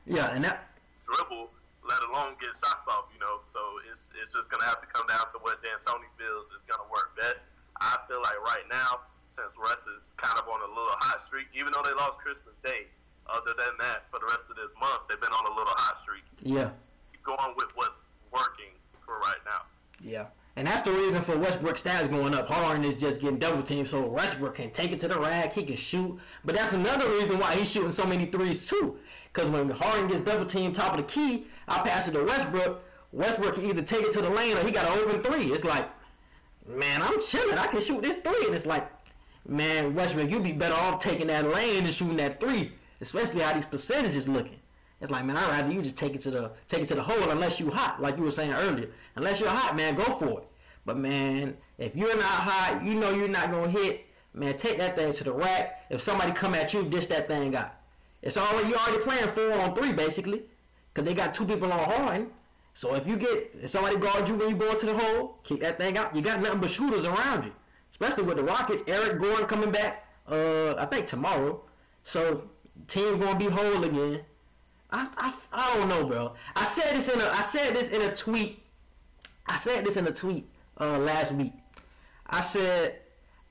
Yeah, and that,
dribble, let alone get shots off, you know. So it's it's just gonna have to come down to what D'Antoni feels is gonna work best. I feel like right now, since Russ is kind of on a little hot streak, even though they lost Christmas Day, other than that, for the rest of this month, they've been on a little hot streak.
yeah.
Keep going with what's working for right now.
Yeah. And that's the reason for Westbrook's stats going up. Harden is just getting double teamed, so Westbrook can take it to the rack, he can shoot. But that's another reason why he's shooting so many threes too. Because when Harden gets double teamed top of the key, I pass it to Westbrook. Westbrook can either take it to the lane or he got an open three. It's like, man, I'm chilling. I can shoot this three. And it's like, man, Westbrook, you'd be better off taking that lane and shooting that three, especially how these percentages looking. It's like, man, I'd rather you just take it to the take it to the hole unless you hot, like you were saying earlier. Unless you're hot, man, go for it. But man, if you're not hot, you know you're not gonna hit. Man, take that thing to the rack. If somebody come at you, dish that thing out. It's already you already playing four on three basically, cause they got two people on Harden. So if you get if somebody guard you when you go into the hole, kick that thing out. You got nothing but shooters around you, especially with the Rockets. Eric Gordon coming back, uh, I think tomorrow. So team gonna be whole again. I, I, I don't know, bro. I said this in a I said this in a tweet. I said this in a tweet uh, last week. I said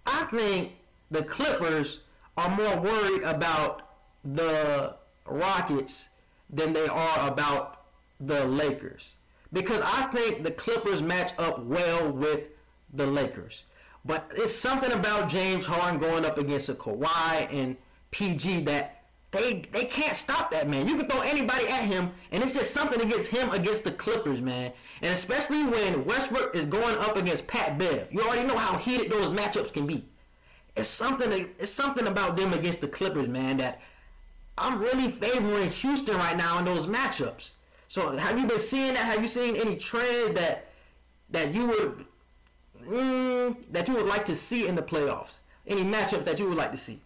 I think the Clippers are more worried about the Rockets than they are about the Lakers because I think the Clippers match up well with the Lakers. But it's something about James Harden going up against a Kawhi and PG that they they can't stop that man. You can throw anybody at him, and it's just something against him against the Clippers, man. And especially when Westbrook is going up against Pat Bev, you already know how heated those matchups can be. It's something. It's something about them against the Clippers, man. That I'm really favoring Houston right now in those matchups. So have you been seeing that? Have you seen any trends that that you would mm, that you would like to see in the playoffs? Any matchup that you would like to see?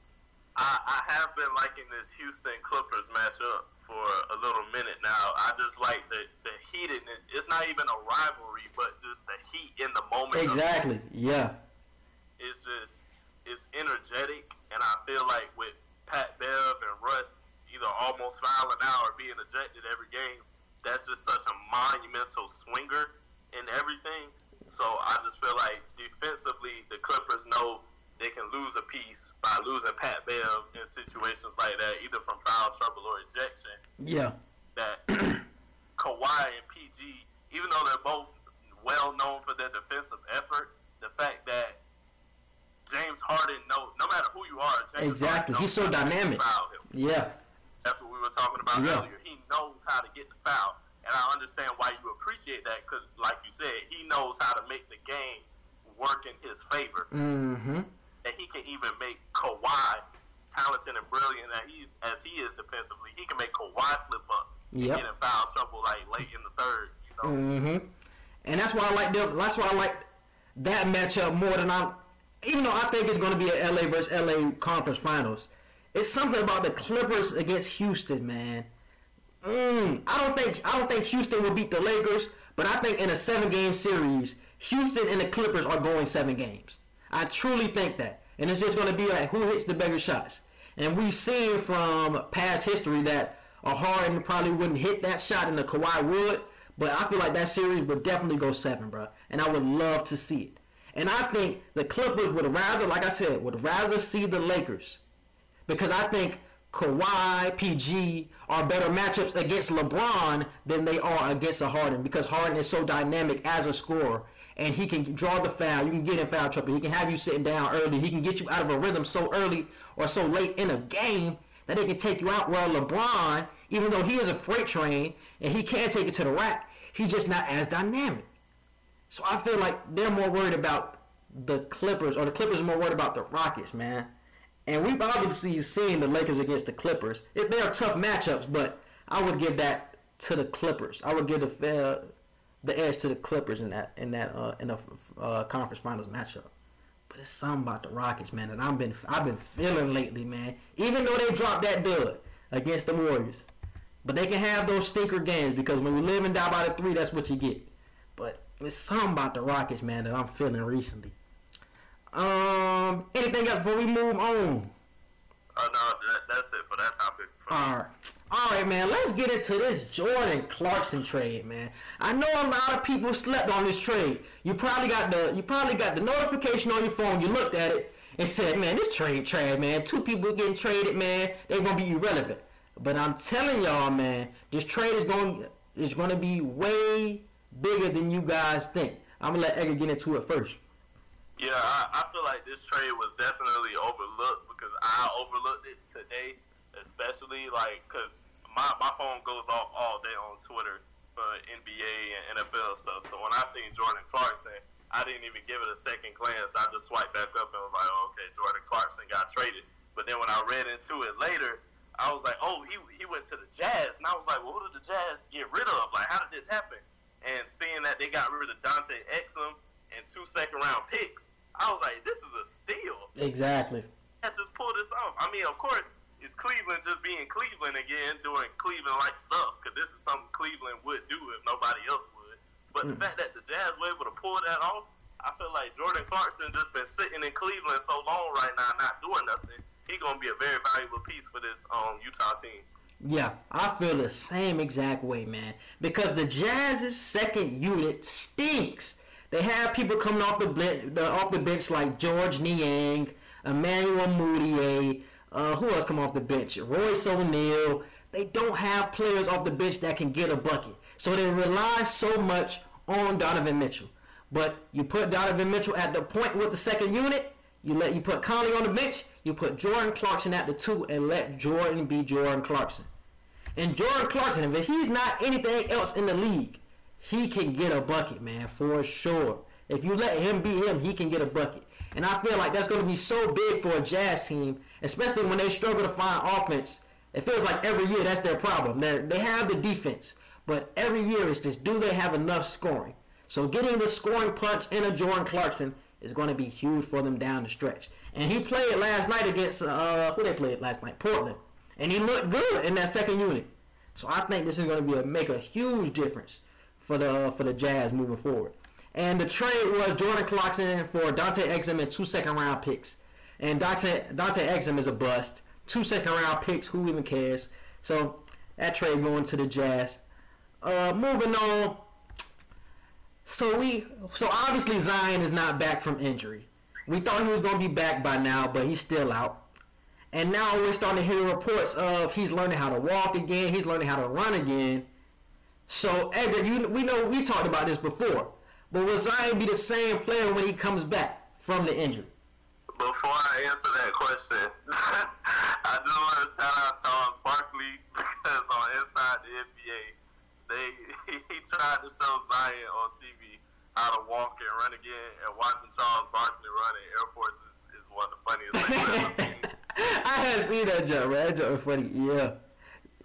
I, I have been liking this Houston Clippers matchup for a little minute now. I just like the the heat in it. It's not even a rivalry, but just the heat in the moment.
Exactly. Yeah.
It's just it's energetic, and I feel like with Pat Bev and Russ either almost fouling out or being ejected every game, that's just such a monumental swinger in everything. So I just feel like defensively, the Clippers know they can lose a piece by losing Pat Bev in situations like that, either from foul trouble or ejection.
Yeah.
That (clears throat) Kawhi and PG, even though they're both well known for their defensive effort, the fact that James Harden, no, no matter who you are, James
exactly, he's so dynamic. Yeah.
That's what we were talking about yeah. earlier. He knows how to get the foul, and I understand why you appreciate that because, like you said, he knows how to make the game work in his favor.
Mm-hmm
that he can even make Kawhi talented and brilliant that he's as he is defensively. He can make Kawhi slip up yep. and get in foul trouble like late in the third. You know?
Mm-hmm. And that's why I like them. That's why I like that matchup more than I. Even though I think it's going to be a LA versus LA conference finals, it's something about the Clippers against Houston, man. Mm, I don't think I don't think Houston will beat the Lakers, but I think in a seven game series, Houston and the Clippers are going seven games. I truly think that. And it's just going to be like who hits the bigger shots. And we've seen from past history that a Harden probably wouldn't hit that shot and the Kawhi would. But I feel like that series would definitely go seven, bro. And I would love to see it. And I think the Clippers would rather, like I said, would rather see the Lakers. Because I think Kawhi, PG are better matchups against LeBron than they are against a Harden. Because Harden is so dynamic as a scorer and he can draw the foul. You can get in foul trouble. He can have you sitting down early. He can get you out of a rhythm so early or so late in a game that they can take you out. Well, LeBron, even though he is a freight train and he can take it to the rack, he's just not as dynamic. So I feel like they're more worried about the Clippers, or the Clippers are more worried about the Rockets, man. And we've obviously seen the Lakers against the Clippers. They are tough matchups, but I would give that to the Clippers. I would give the the edge to the Clippers in that in that uh, in the uh, conference finals matchup. But it's something about the Rockets, man, that I've been I've been feeling lately, man. Even though they dropped that dud against the Warriors, but they can have those stinker games because when you live and die by the three, that's what you get. But it's something about the Rockets, man, that I'm feeling recently. Um, anything else before we move on?
Oh no, that, that's it for that topic.
All right. All right, man. Let's get into this Jordan Clarkson trade, man. I know a lot of people slept on this trade. You probably got the you probably got the notification on your phone. You looked at it and said, "Man, this trade trade, man. Two people getting traded, man. They're gonna be irrelevant." But I'm telling y'all, man, this trade is going is going to be way bigger than you guys think. I'm gonna let Edgar get into it first.
Yeah, I, I feel like this trade was definitely overlooked because I overlooked it today especially like because my my phone goes off all day on Twitter for NBA and NFL stuff. So when I seen Jordan Clarkson, I didn't even give it a second glance. I just swiped back up and was like, oh, okay, Jordan Clarkson got traded. But then when I read into it later, I was like, oh, he he went to the Jazz, and I was like, well, who did the Jazz get rid of? Like, how did this happen? And seeing that they got rid of Dante Exum and two second round picks, I was like, this is a steal.
Exactly.
Let's just pull this off. I mean, of course, it's Cleveland just being Cleveland again, doing Cleveland like stuff? Because this is something Cleveland would do if nobody else would. But mm. the hmm. fact that the Jazz were able to pull that off, I feel like Jordan Clarkson just been sitting in Cleveland so long right now, not doing nothing. He's gonna be a very valuable piece for this um, Utah team.
Yeah, I feel the same exact way, man. Because the Jazz's second unit stinks. They have people coming off the, off the bench like Georges Niang, Emmanuel Mudiay, uh, who else come off the bench? Royce O'Neale. They don't have players off the bench that can get a bucket. So they rely so much on Donovan Mitchell. But you put Donovan Mitchell at the point with the second unit, you let you put Conley on the bench, You put Jordan Clarkson at the two and let Jordan be Jordan Clarkson. And Jordan Clarkson, if he's not anything else in the league, he can get a bucket, man, for sure. If you let him be him, he can get a bucket. And I feel like that's going to be so big for a Jazz team, especially when they struggle to find offense. It feels like every year that's their problem. They they have the defense, but every year it's just do they have enough scoring? So getting the scoring punch in a Jordan Clarkson is going to be huge for them down the stretch. And he played last night against uh, who they played last night, Portland, and he looked good in that second unit. So I think this is going to be a, make a huge difference for the uh, for the Jazz moving forward. And the trade was Jordan Clarkson for Dante Exum and two second round picks. And Dante Dante Exum is a bust. Two second round picks, who even cares? So that trade going to the Jazz. Uh, moving on. So we so obviously Zion is not back from injury. We thought he was gonna be back by now, but he's still out. And now we're starting to hear reports of he's learning how to walk again, he's learning how to run again. So Edgar, you we know we talked about this before. But will Zion be the same player when he comes back from the injury?
Before I answer that question, (laughs) I just want to shout out Charles Barkley (laughs) because on Inside the NBA, they (laughs) he tried to show Zion on TV how to walk and run again, and watching Charles Barkley run in Air Force is, is one of the funniest things I've ever seen.
I haven't seen that joke, man. That joke was funny. Yeah.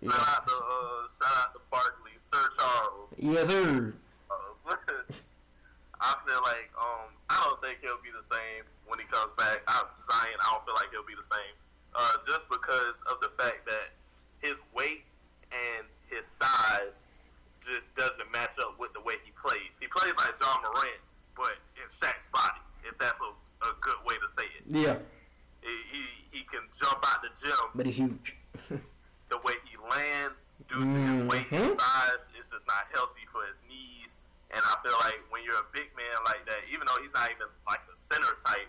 Shout yeah. out to uh, shout out to Barkley, Sir Charles.
Yes, sir. (laughs)
I feel like um, I don't think he'll be the same when he comes back. I, Zion, I don't feel like he'll be the same, uh, just because of the fact that his weight and his size just doesn't match up with the way he plays. He plays like Ja Morant, but in Shaq's body, if that's a, a good way to say it.
Yeah.
He, he, he can jump out the gym.
But he's huge. (laughs)
the way he lands, due to mm-hmm. his weight and size, it's just not healthy for his knees and I feel like when you're a big man like that, even though he's not even like a center type,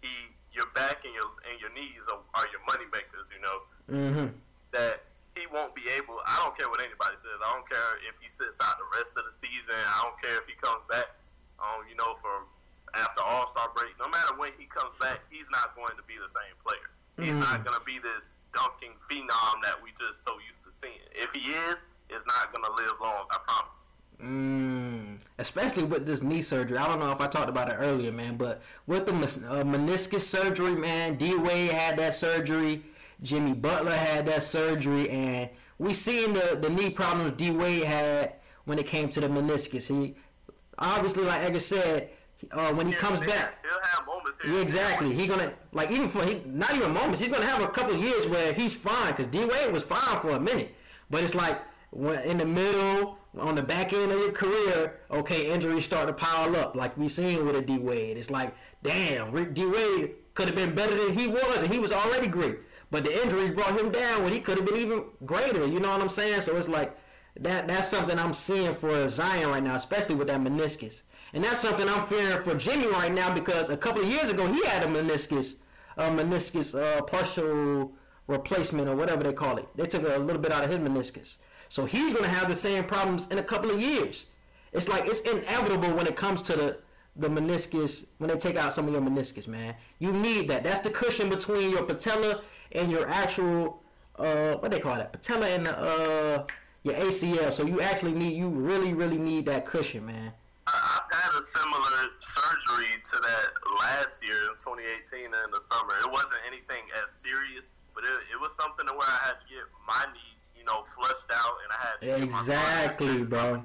he your back and your and your knees are, are your money makers. You know
mm-hmm.
that he won't be able. I don't care what anybody says. I don't care if he sits out the rest of the season. I don't care if he comes back. Um, you know, for after All Star break. No matter when he comes back, he's not going to be the same player. He's mm-hmm. not going to be this dunking phenom that we just so used to seeing. If he is, it's not to live long. I promise.
Mm, especially with this knee surgery. I don't know if I talked about it earlier, man, but with the uh, meniscus surgery, man, D Wade had that surgery, Jimmy Butler had that surgery, and we seen the the knee problems D Wade had when it came to the meniscus. He obviously, like Edgar said, uh, when he yeah, comes back,
he'll have moments.
Yeah, exactly. He gonna like even for he not even moments. He's gonna have a couple years where he's fine because D Wade was fine for a minute, but it's like when in the middle on the back end of your career, okay, injuries start to pile up, like we seen with a D Wade. It's like, damn, Rick D Wade could have been better than he was, and he was already great. But the injuries brought him down when he could have been even greater. You know what I'm saying? So it's like that. That's something I'm seeing for Zion right now, especially with that meniscus. And that's something I'm fearing for Jimmy right now because a couple of years ago he had a meniscus, a meniscus uh, partial replacement or whatever they call it. They took a little bit out of his meniscus. So he's going to have the same problems in a couple of years. It's like it's inevitable when it comes to the the meniscus when they take out some of your meniscus, man. You need that. That's the cushion between your patella and your actual uh what they call that patella and the uh your ACL. So you actually need you really really need that cushion, man.
I've had a similar surgery to that last year in 2018 in the summer. It wasn't anything as serious, but it, it was something to where I had to get my knee you know, flushed out, and I had to
exactly, bro.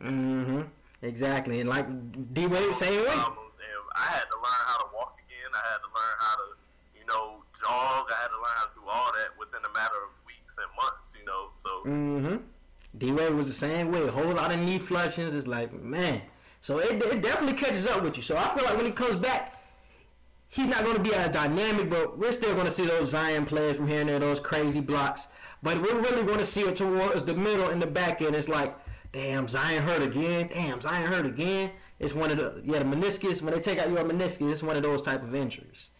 Mm-hmm. Exactly, and like D Wade, same way.
I had to learn how to walk again. I had to learn how to, you know, jog. I had to learn how to do all that within a matter of weeks and months. You know, so.
Mm-hmm. D Wade was the same way. A whole lot of knee flushes. It's like, man. So it, it definitely catches up with you. So I feel like when he comes back, he's not going to be as dynamic, but we're still going to see those Zion players from here and there, those crazy blocks. But we're really going to see it towards the middle and the back end. It's like, damn, Zion hurt again. Damn, Zion hurt again. It's one of the yeah the meniscus. When they take out your meniscus, it's one of those type of injuries.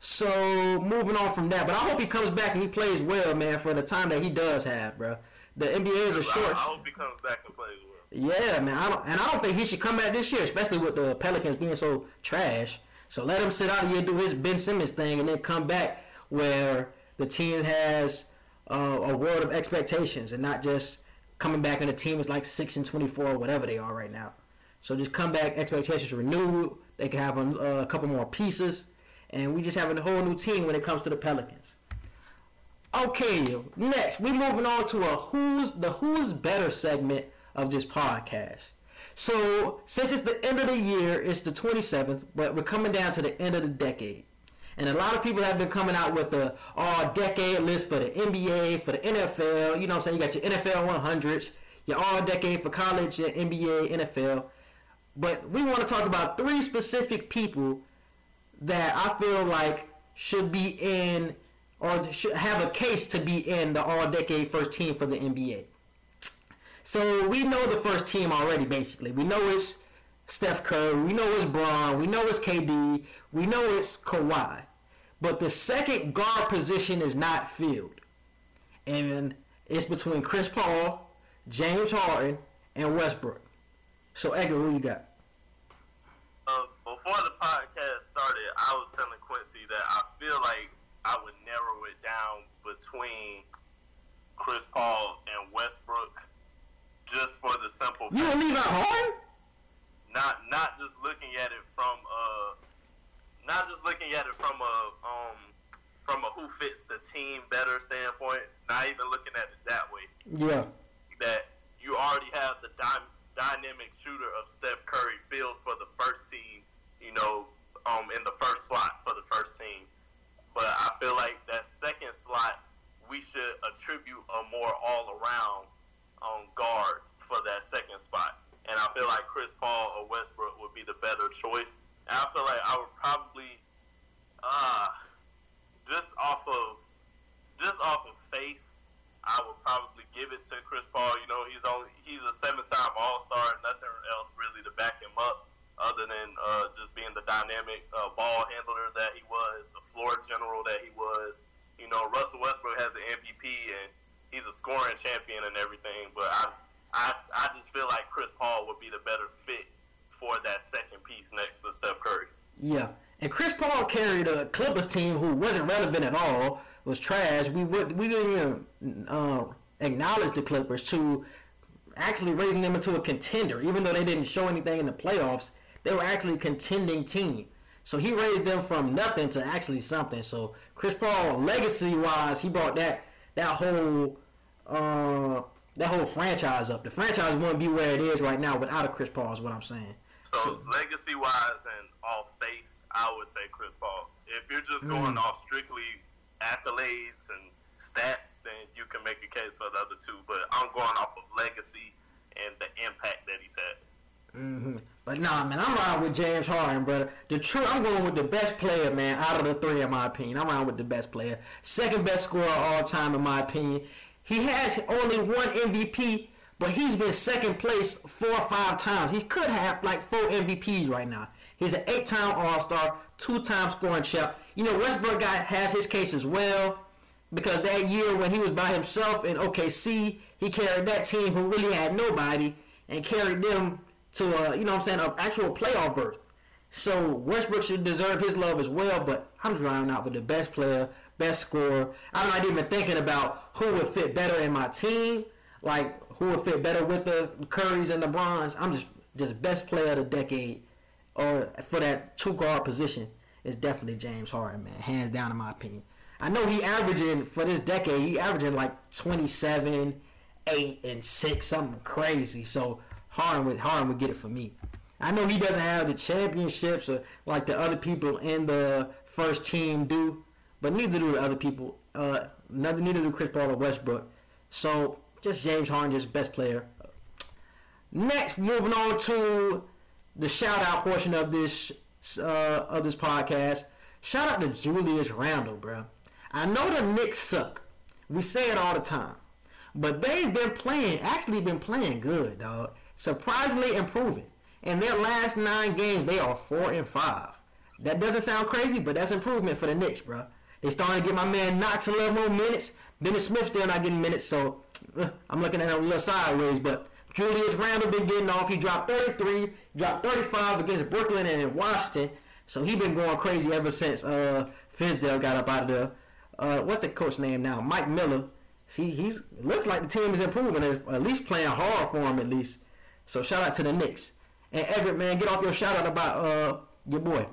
So moving on from that, but I hope he comes back and he plays well, man, for the time that he does have, bro. The NBA is a short. I
hope he comes back and plays well.
Yeah, man. I don't, and I don't think he should come back this year, especially with the Pelicans being so trash. So let him sit out here do his Ben Simmons thing and then come back where the team has uh, a world of expectations and not just coming back and the team is like six and twenty four or whatever they are right now. So just come back, expectations renewed. They can have a, a couple more pieces, and we just have a whole new team when it comes to the Pelicans. Okay, next we're moving on to a who's the who's better segment of this podcast. So since it's the end of the year, it's the 27th, but we're coming down to the end of the decade. And a lot of people have been coming out with the all decade list for the NBA, for the NFL. You know what I'm saying? You got your NFL 100s, your all decade for college, your NBA, NFL. But we want to talk about three specific people that I feel like should be in or should have a case to be in the all decade first team for the NBA. So we know the first team already basically. We know it's Steph Curry, we know it's Bron, we know it's KD, we know it's Kawhi. But the second guard position is not filled. And it's between Chris Paul, James Harden, and Westbrook. So Edgar, who you got?
Uh, before the podcast started, I was telling Quincy that I feel like I would narrow it down between Chris Paul and Westbrook, just for the simple.
You don't leave out Harden?
Not not just looking at it from uh, not just looking at it from a um from a who fits the team better standpoint. Not even looking at it that way.
Yeah.
That you already have the dy- dynamic shooter of Steph Curry filled for the first team. You know, um, in the first slot for the first team. But I feel like that second slot, we should attribute a more all around um, guard for that second spot. And I feel like Chris Paul or Westbrook would be the better choice. And I feel like I would probably, uh, just off of, just off of face, I would probably give it to Chris Paul. You know, he's only he's a seven-time All-Star, nothing else really to back him up other than uh, just being the dynamic uh, ball handler that he was, the floor general that he was. You know, Russell Westbrook has an MVP and he's a scoring champion and everything, but I, I, I just feel like Chris Paul would be the better fit for that second piece next to Steph Curry.
Yeah, and Chris Paul carried a Clippers team who wasn't relevant at all, was trash. We would we didn't even uh, acknowledge the Clippers to actually raising them into a contender, even though they didn't show anything in the playoffs they were actually a contending team. So he raised them from nothing to actually something. So Chris Paul, legacy wise, he brought that that whole uh, that whole franchise up. The franchise wouldn't be where it is right now without a Chris Paul. Is what I'm saying.
So, so legacy wise and off face, I would say Chris Paul. If you're just going mm. off strictly accolades and stats, then you can make a case for the other two. But I'm going off of legacy and the impact that he's had.
Mm-hmm. But nah, man, I'm riding with James Harden, brother. The true, I'm going with the best player, man, out of the three, in my opinion. I'm riding with the best player, second best scorer all time, in my opinion. He has only one MVP, but he's been second place four or five times. He could have like four MVPs right now. He's an eight-time All-Star, two-time scoring champ. You know, Westbrook guy has his case as well because that year when he was by himself in OKC, he carried that team who really had nobody and carried them to a, you know I'm saying, an actual playoff berth. So Westbrook should deserve his love as well, but I'm just rounding out for the best player, best scorer. I'm not even thinking about who would fit better in my team, like who would fit better with the Currys and the Brons. I'm just just best player of the decade, or for that two guard position is definitely James Harden, man, hands down in my opinion. I know he averaging for this decade, he averaging like 27, 8, and 6, something crazy. So Harden would Harden would get it for me. I know he doesn't have the championships or like the other people in the first team do, but neither do the other people. Uh, neither neither do Chris Paul or Westbrook. So just James Harden, just best player. Next, moving on to the shout out portion of this uh, of this podcast. Shout out to Julius Randle, bro. I know the Knicks suck. We say it all the time, but they've been playing, actually been playing good, dog surprisingly improving. In their last nine games, they are four and five. That doesn't sound crazy, but that's improvement for the Knicks, bro. They starting to get my man Knox a little more minutes. Dennis Smith still not getting minutes, so uh, I'm looking at him a little sideways. But Julius Randle been getting off. He dropped 33, dropped 35 against Brooklyn and Washington. So he been going crazy ever since uh, Fizdale got up out of there. Uh, what's the coach name now? Mike Miller. See, he's looks like the team is improving, at least playing hard for him at least. So shout out to the Knicks. And Everett, man, get off your shout out about uh your boy.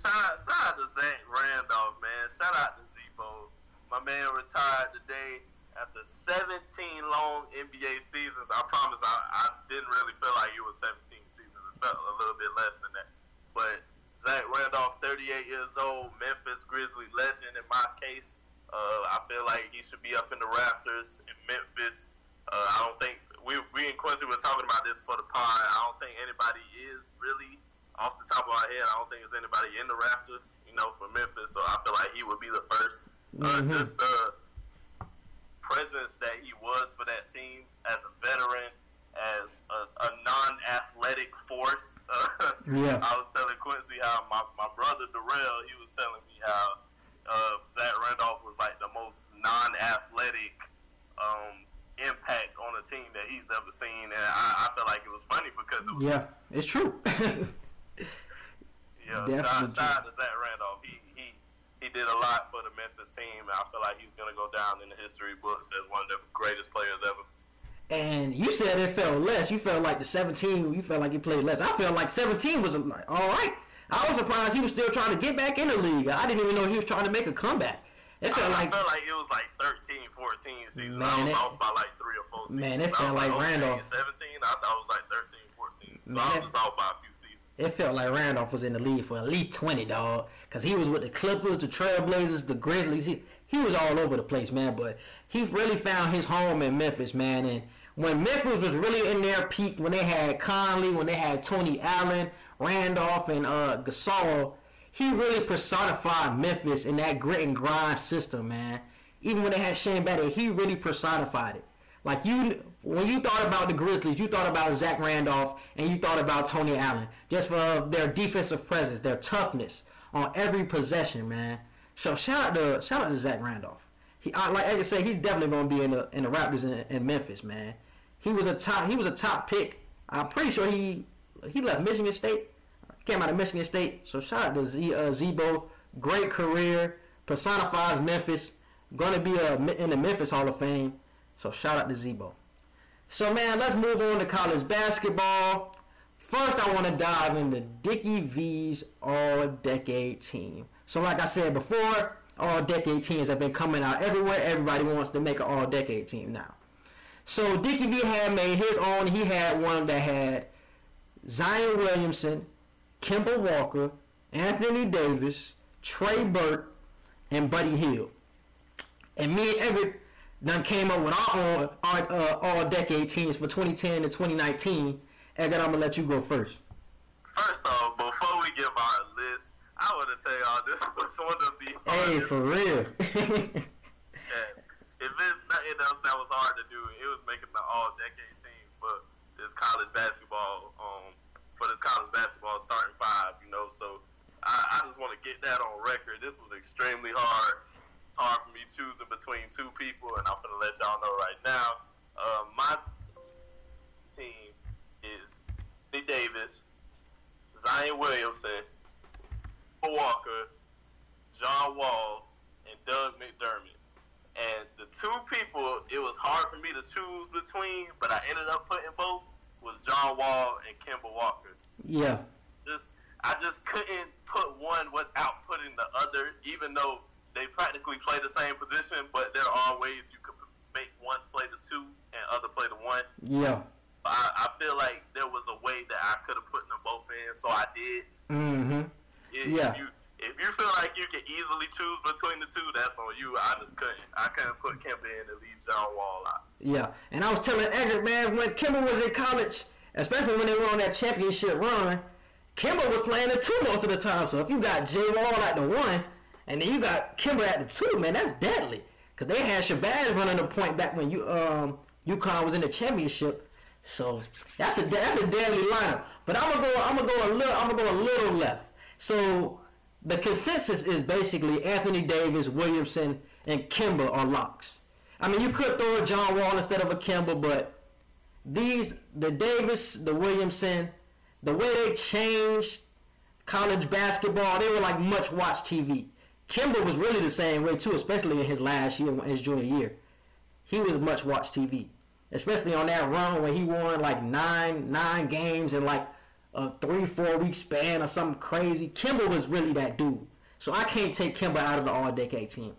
Shout out, to Zach Randolph, man. Shout out to Z-Bo. My man retired today after 17 long NBA seasons. I promise I, I didn't really feel like it was 17 seasons. It felt a little bit less than that. But Zach Randolph, 38 years old, Memphis Grizzly legend in my case. Uh, I feel like he should be up in the rafters in Memphis. Uh, I don't think we we in Quincy were talking about this for the pod. I don't think anybody is really off the top of our head. I don't think there's anybody in the rafters, you know, for Memphis. So I feel like he would be the first. Uh, mm-hmm. Just the presence that he was for that team as a veteran, as a, a non-athletic force. (laughs) yeah. I was telling Quincy how my, my brother Darrell, he was telling me how uh, Zach Randolph was like the most non-athletic um, impact on a team that he's ever seen, and I, I felt like it was funny because it was
yeah, it's true. (laughs)
yeah, shout out to Zach Randolph. He he he did a lot for the Memphis team, and I feel like he's gonna go down in the history books as one of the greatest players ever.
And you said it felt less. You felt like the 17. You felt like he played less. I felt like 17 was all right. I was surprised he was still trying to get back in the league. I didn't even know he was trying to make a comeback.
It felt I, like, I felt like it was like 13, 14 seasons. Man, I was it, off by like three or four seasons.
Man, it felt like, like Randolph.
17, I thought it was like 13, 14. So man, I was just off by a few seasons.
It felt like Randolph was in the league for at least 20, dog. Because he was with the Clippers, the Trailblazers, the Grizzlies. He, he was all over the place, man. But he really found his home in Memphis, man. And when Memphis was really in their peak, when they had Conley, when they had Tony Allen, Randolph, and uh, Gasol, he really personified Memphis in that grit and grind system, man. Even when they had Shane Battier, he really personified it. Like you, when you thought about the Grizzlies, you thought about Zach Randolph and you thought about Tony Allen, just for their defensive presence, their toughness on every possession, man. So shout out to shout out to Zach Randolph. He, I, like I say, he's definitely going to be in the in the rafters in, in Memphis, man. He was a top he was a top pick. I'm pretty sure he he left Michigan State came out of Michigan State. So shout out to Z, uh, Z-Bo. Great career. Personifies Memphis. Going to be uh, in the Memphis Hall of Fame. So shout out to Z-Bo. So man, let's move on to college basketball. First, I want to dive into Dickie V's All-Decade Team. So like I said before, All-Decade teams have been coming out everywhere. Everybody wants to make an All-Decade team now. So Dickie V had made his own. He had one that had Zion Williamson, Kemba Walker, Anthony Davis, Trey Burke, and Buddy Hield. And me and Everett done came up with our own our, uh, all decade teams for 2010 to 2019. Everett, I'm gonna let you go first.
First off, before we give our list, I want to tell y'all this (laughs) was one of the
hey for real. (laughs)
yes. (laughs) If it's nothing else that was hard to do, it was making the all decade team for this college basketball um, for this college basketball starting five, you know. So I, I just want to get that on record. This was extremely hard, hard for me choosing between two people, and I'm gonna let y'all know right now. Uh, my team is Lee Davis, Zion Williamson, Walker, John Wall, and Doug McDermott. And the two people it was hard for me to choose between, but I ended up putting both was John Wall and Kemba Walker.
Yeah.
Just I just couldn't put one without putting the other, even though they practically play the same position, but there are ways you could make one play the two and other play the one.
Yeah.
I, I feel like there was a way that I could have put them both in, so I did.
Mm-hmm.
If,
yeah.
If you, if you feel like you can easily choose between the two, that's on you. I just couldn't. I couldn't put Kemba in and leave John Wall out.
Yeah, and I was telling Edgar, man, when Kemba was in college, especially when they were on that championship run, Kemba was playing the two most of the time. So if you got Jay Wall at the one, and then you got Kemba at the two, man, that's deadly. Cause they had Shabazz running the point back when you um UConn was in the championship. So that's a that's a deadly lineup. But I'm gonna go I'm gonna go a little I'm gonna go a little left. So the consensus is basically Anthony Davis, Williamson, and Kemba are locks. I mean, you could throw a John Wall instead of a Kemba, but these the Davis, the Williamson, the way they changed college basketball, they were like much watched TV. Kemba was really the same way too, especially in his last year, his junior year. He was much watched TV, especially on that run when he won like nine nine games in like a three four week span or something crazy. Kemba was really that dude. So I can't take Kemba out of the All Decade team.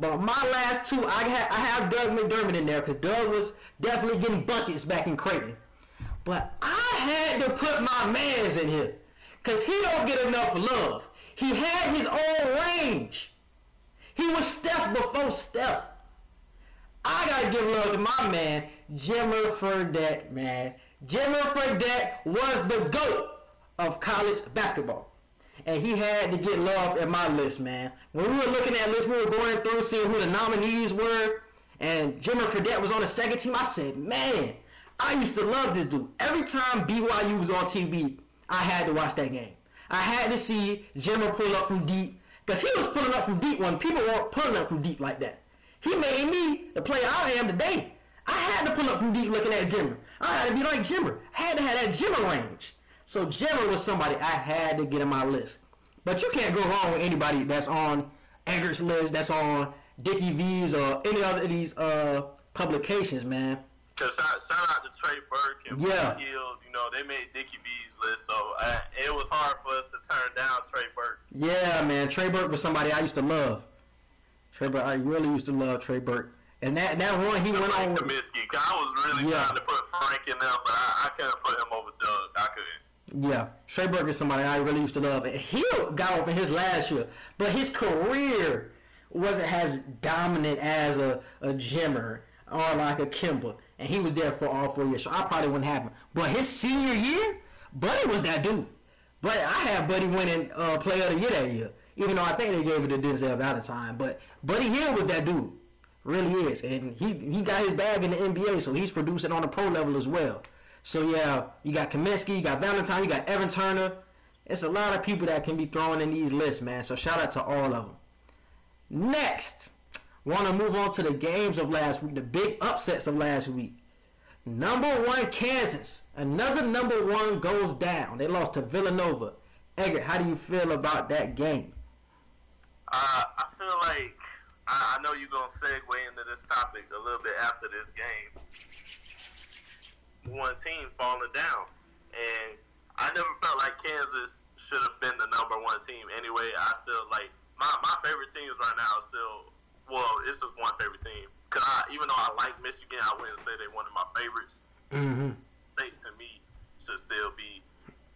But my last two, I have, I have Doug McDermott in there because Doug was definitely getting buckets back in Creighton. But I had to put my mans in here because he don't get enough love. He had his own range. He was Steph before Steph. I gotta give love to my man, Jimmer Fredette, man. Jimmer Fredette was the GOAT of college basketball. And he had to get love in my list, man. When we were looking at lists, we were going through seeing who the nominees were, and Jimmer Fredette was on the second team. I said, man, I used to love this dude. Every time BYU was on TV, I had to watch that game. I had to see Jimmer pull up from deep, because he was pulling up from deep when people weren't pulling up from deep like that. He made me the player I am today. I had to pull up from deep looking at Jimmer. I had to be like Jimmer. I had to have that Jimmer range. So Jimmer was somebody I had to get on my list. But you can't go wrong with anybody that's on Edgar's list, that's on Dickie V's or any other of these uh, publications, man.
Cause shout, shout out to Trey Burke and
Yeah.
Hield. You know they made Dickie V's list, so uh, it was hard for us to turn down Trey Burke.
Yeah, man. Trey Burke was somebody I used to love. Trey Burke, I really used to love Trey Burke. And that, that run he went on
Frank
with,
Kaminsky. 'cause I was really
Yeah.
trying to put Frank in there, but I, I couldn't put him over Doug. I couldn't.
Yeah, Trey Burke is somebody I really used to love. And He got off in his last year, but his career wasn't as dominant as a, a Jimmer or like a Kemba. And he was there for all four years, so I probably wouldn't have him. But his senior year, Buddy was that dude. But I had Buddy winning uh, Player of the Year that year, even though I think they gave it to Denzel Valentine. But Buddy Hield was that dude, really is, and he he got his bag in the NBA, so he's producing on the pro level as well. So yeah, you got Kaminsky, you got Valentine, you got Evan Turner. It's a lot of people that can be thrown in these lists, man. So shout out to all of them. Next, want to move on to the games of last week, the big upsets of last week. Number one, Kansas. Another number one goes down. They lost to Villanova. Edgar, how do you feel about that game?
Uh, I feel like I, I know you're gonna segue into this topic a little bit after this game. One team falling down, and I never felt like Kansas should have been the number one team. Anyway, I still like my my favorite teams right now. Are still, well, it's just one favorite team. Cause I, even though I like Michigan, I wouldn't say they're one of my favorites.
Mm-hmm.
State to me should still be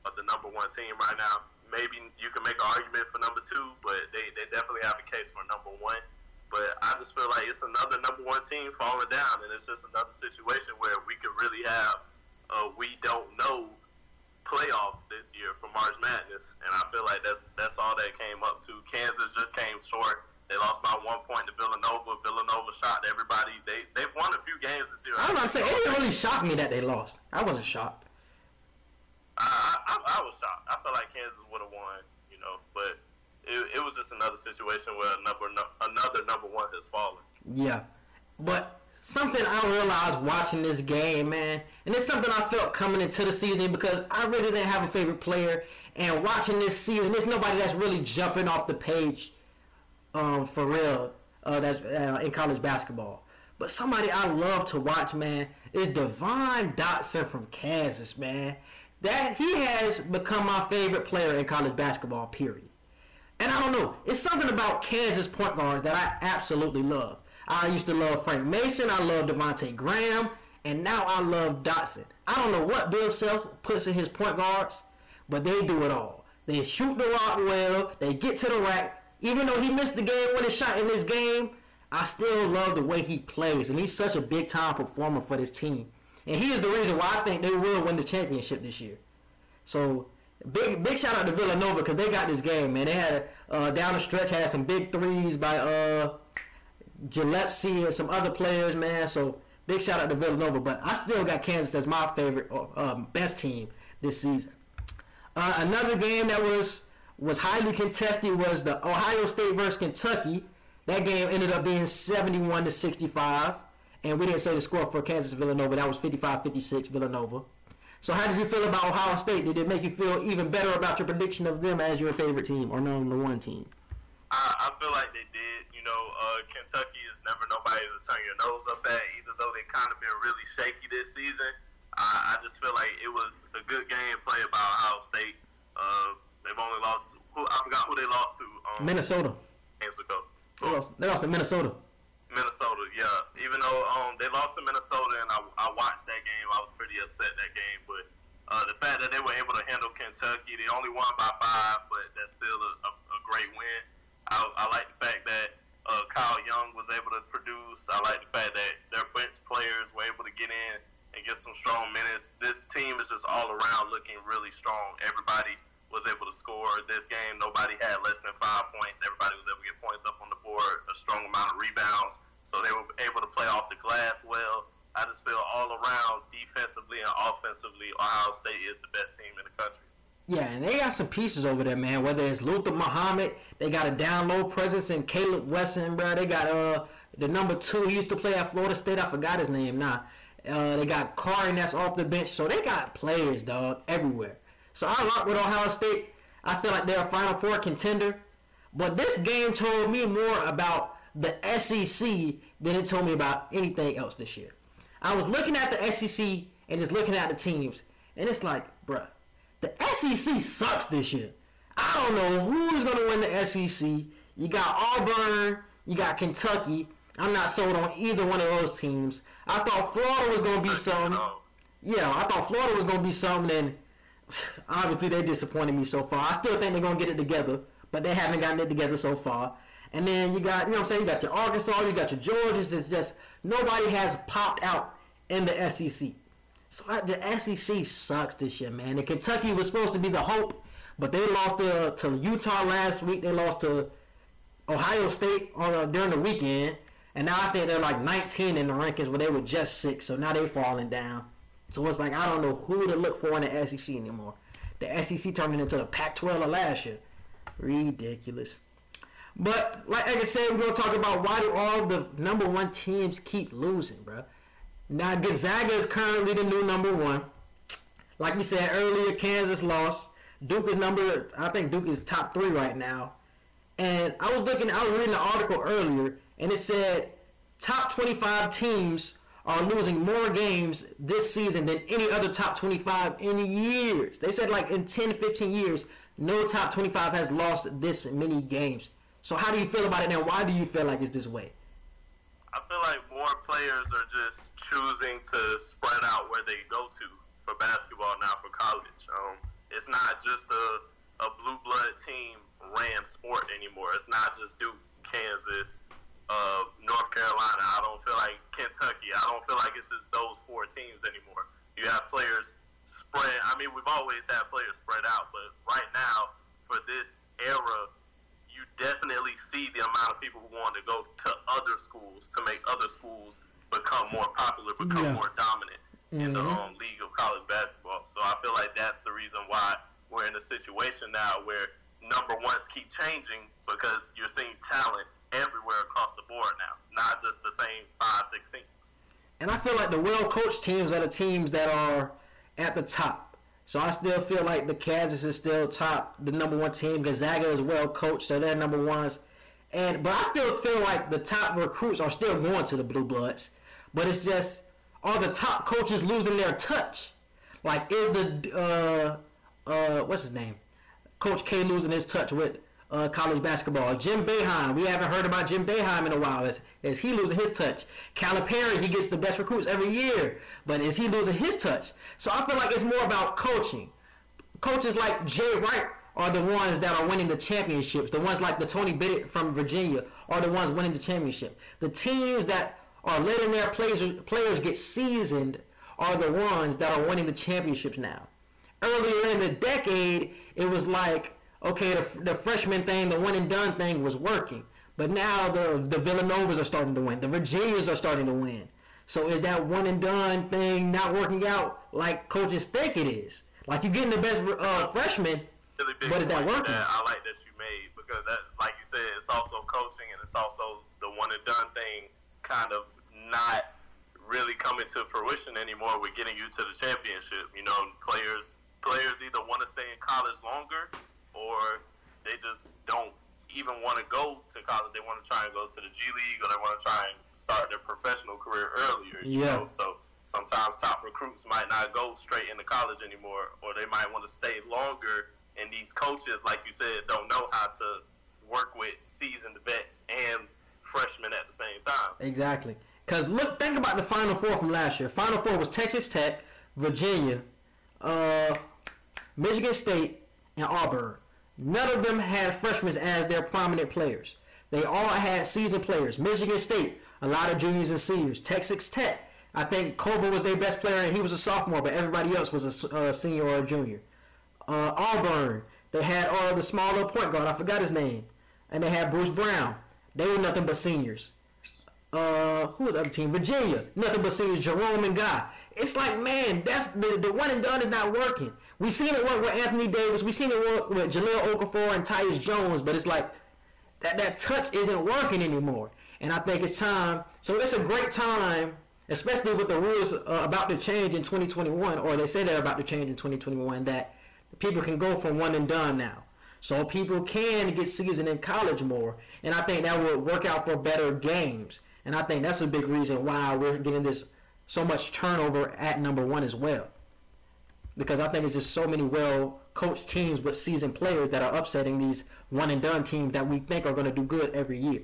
uh, the number one team right now. Maybe you can make an argument for number two, but they, they definitely have a case for number one. But I just feel like it's another number one team falling down, and it's just another situation where we could really have a we don't know playoff this year for March Madness, and I feel like that's that's all that came up to. Kansas just came short. They lost by one point to Villanova. Villanova shot everybody. They they've won a few games this year.
I was about to say, it didn't really shock me that they lost. I wasn't shocked.
I, I, I was shocked. I felt like Kansas would have won, you know, but it, it was just another situation where another another number one has fallen.
Yeah. But something I realized watching this game, man, and it's something I felt coming into the season because I really didn't have a favorite player. And watching this season, there's nobody that's really jumping off the page um, for real uh, that's uh, in college basketball. But somebody I love to watch, man, is Devon Dotson from Kansas, man. That he has become my favorite player in college basketball, period. And I don't know, it's something about Kansas point guards that I absolutely love. I used to love Frank Mason, I love Devonte Graham, and now I love Dotson. I don't know what Bill Self puts in his point guards, but they do it all. They shoot the rock well, they get to the rack. Even though he missed the game winning shot in this game, I still love the way he plays, and he's such a big time performer for this team. And he is the reason why I think they will win the championship this year. So big big shout out to Villanova because they got this game, man. They had uh, down the stretch had some big threes by uh, Gillespie and some other players, man. So big shout out to Villanova, but I still got Kansas as my favorite or um, best team this season. Uh, another game that was was highly contested was the Ohio State versus Kentucky. That game ended up being 71 to 65, and we didn't say the score for Kansas Villanova. That was 55-56 Villanova. So how did you feel about Ohio State? Did it make you feel even better about your prediction of them as your favorite team or number one team?
I, I feel like they did. Know, uh, Kentucky is never nobody to turn your nose up at, even though they kind of been really shaky this season. I, I just feel like it was a good game played by Ohio State. Uh, they've only lost. Who, I forgot who they lost to. Um,
Minnesota.
Games ago.
They lost, they lost to Minnesota.
Minnesota, yeah. Even though um, they lost to Minnesota and I, I watched that game, I was pretty upset that game. But uh, the fact that they were able to handle Kentucky, they only won by five, but that's still a, a, a great win. I, I like the fact that uh, Kyle Young was able to produce. I like the fact that their bench players were able to get in and get some strong minutes. This team is just all around looking really strong. Everybody was able to score this game. Nobody had less than five points. Everybody was able to get points up on the board, a strong amount of rebounds. So they were able to play off the glass well. I just feel all around, defensively and offensively, Ohio State is the best team in the country.
Yeah, and they got some pieces over there, man. Whether it's Luther Muhammad, they got a down low presence in Caleb Wesson, bro. They got uh the number two. He used to play at Florida State. I forgot his name now. Uh, they got Carton that's off the bench, so they got players, dog, everywhere. So I rock with Ohio State. I feel like they're a Final Four contender. But this game told me more about the SEC than it told me about anything else this year. I was looking at the SEC and just looking at the teams, and it's like, bruh, the SEC sucks this year. I don't know who's going to win the SEC. You got Auburn, you got Kentucky. I'm not sold on either one of those teams. I thought Florida was going to be something. Yeah, I thought Florida was going to be something, and (sighs) obviously they disappointed me so far. I still think they're gonna get it together, but they haven't gotten it together so far. And then you got, you know what I'm saying, you got your Arkansas, you got your Georgias. It's just nobody has popped out in the SEC. So the SEC sucks this year, man. And Kentucky was supposed to be the hope, but they lost to, to Utah last week. They lost to Ohio State on uh, during the weekend, and now I think they're like 19 in the rankings, where they were just six. So now they're falling down. So it's like I don't know who to look for in the SEC anymore. The SEC turned into the Pac-12 of last year. Ridiculous. But like I said, we're gonna talk about why do all the number one teams keep losing, bro. Now Gonzaga is currently the new number one. Like we said earlier, Kansas lost. Duke is number. I think Duke is top three right now. And I was looking. I was reading an article earlier, and it said top 25 teams are losing more games this season than any other top 25 in years. They said like in 10, 15 years, no top 25 has lost this many games. So how do you feel about it now? Why do you feel like it's this way?
I feel like more players are just choosing to spread out where they go to for basketball now for college. Um, it's not just a, a blue blood team ran sport anymore. It's not just Duke, Kansas, uh, North Carolina. I don't feel like Kentucky. I don't feel like it's just those four teams anymore. You have players spread. I mean, we've always had players spread out, but right now, for this era, you definitely see the amount of people who want to go to other schools to make other schools become more popular, become yeah. more dominant mm-hmm. in the mm-hmm. um, league of college basketball. So I feel like that's the reason why we're in a situation now where number ones keep changing because you're seeing talent everywhere across the board now, not just the same five, six teams.
And I feel like the well coached teams are the teams that are at the top. So I still feel like the Kansas is still top, the number one team. Gonzaga is well coached, so they're number ones. And but I still feel like the top recruits are still going to the Blue Bloods. But it's just are the top coaches losing their touch? Like is the uh uh what's his name? Coach K losing his touch with uh, college basketball. Jim Boeheim, we haven't heard about Jim Boeheim in a while. Is, is he losing his touch? Calipari, he gets the best recruits every year, but is he losing his touch? So I feel like it's more about coaching. Coaches like Jay Wright are the ones that are winning the championships. The ones like the Tony Bennett from Virginia are the ones winning the championship. The teams that are letting their players players get seasoned are the ones that are winning the championships now. Earlier in the decade, it was like okay, the, the freshman thing, the one and done thing was working. But now the the Villanovas are starting to win. The Virginias are starting to win. So is that one and done thing not working out like coaches think it is? Like you're getting the best uh, freshman, really but is that working?
That I like that you made because that, like you said, it's also coaching and it's also the one and done thing kind of not really coming to fruition anymore with getting you to the championship. You know, players players either want to stay in college longer or they just don't even want to go to college. They want to try and go to the G League or they want to try and start their professional career earlier. You
Yeah.
Know? So sometimes top recruits might not go straight into college anymore, or they might want to stay longer. And these coaches, like you said, don't know how to work with seasoned vets and freshmen at the same time.
Exactly. Because look, think about the Final Four from last year. Final Four was Texas Tech, Virginia, uh, Michigan State, and Auburn. None of them had freshmen as their prominent players. They all had seasoned players. Michigan State, a lot of juniors and seniors. Texas Tech, I think Culver was their best player and he was a sophomore, but everybody else was a, senior or a junior. Uh, Auburn, they had uh, the smaller point guard. I forgot his name. And they had Bruce Brown. They were nothing but seniors uh, who was the other team? Virginia. Nothing but seniors, Jerome and Guy. It's like, man, that's the, the one and done is not working. We seen it work with Anthony Davis. We've seen it work with Jahlil Okafor and Tyus Jones, but it's like that that touch isn't working anymore. And I think it's time. So it's a great time, especially with the rules uh, about to change in 2021, or they say they're about to change in 2021, that people can go from one and done now. So people can get seasoned in college more, and I think that would work out for better games. And I think that's a big reason why we're getting this so much turnover at number one as well. Because I think it's just so many well coached teams with seasoned players that are upsetting these one and done teams that we think are going to do good every year.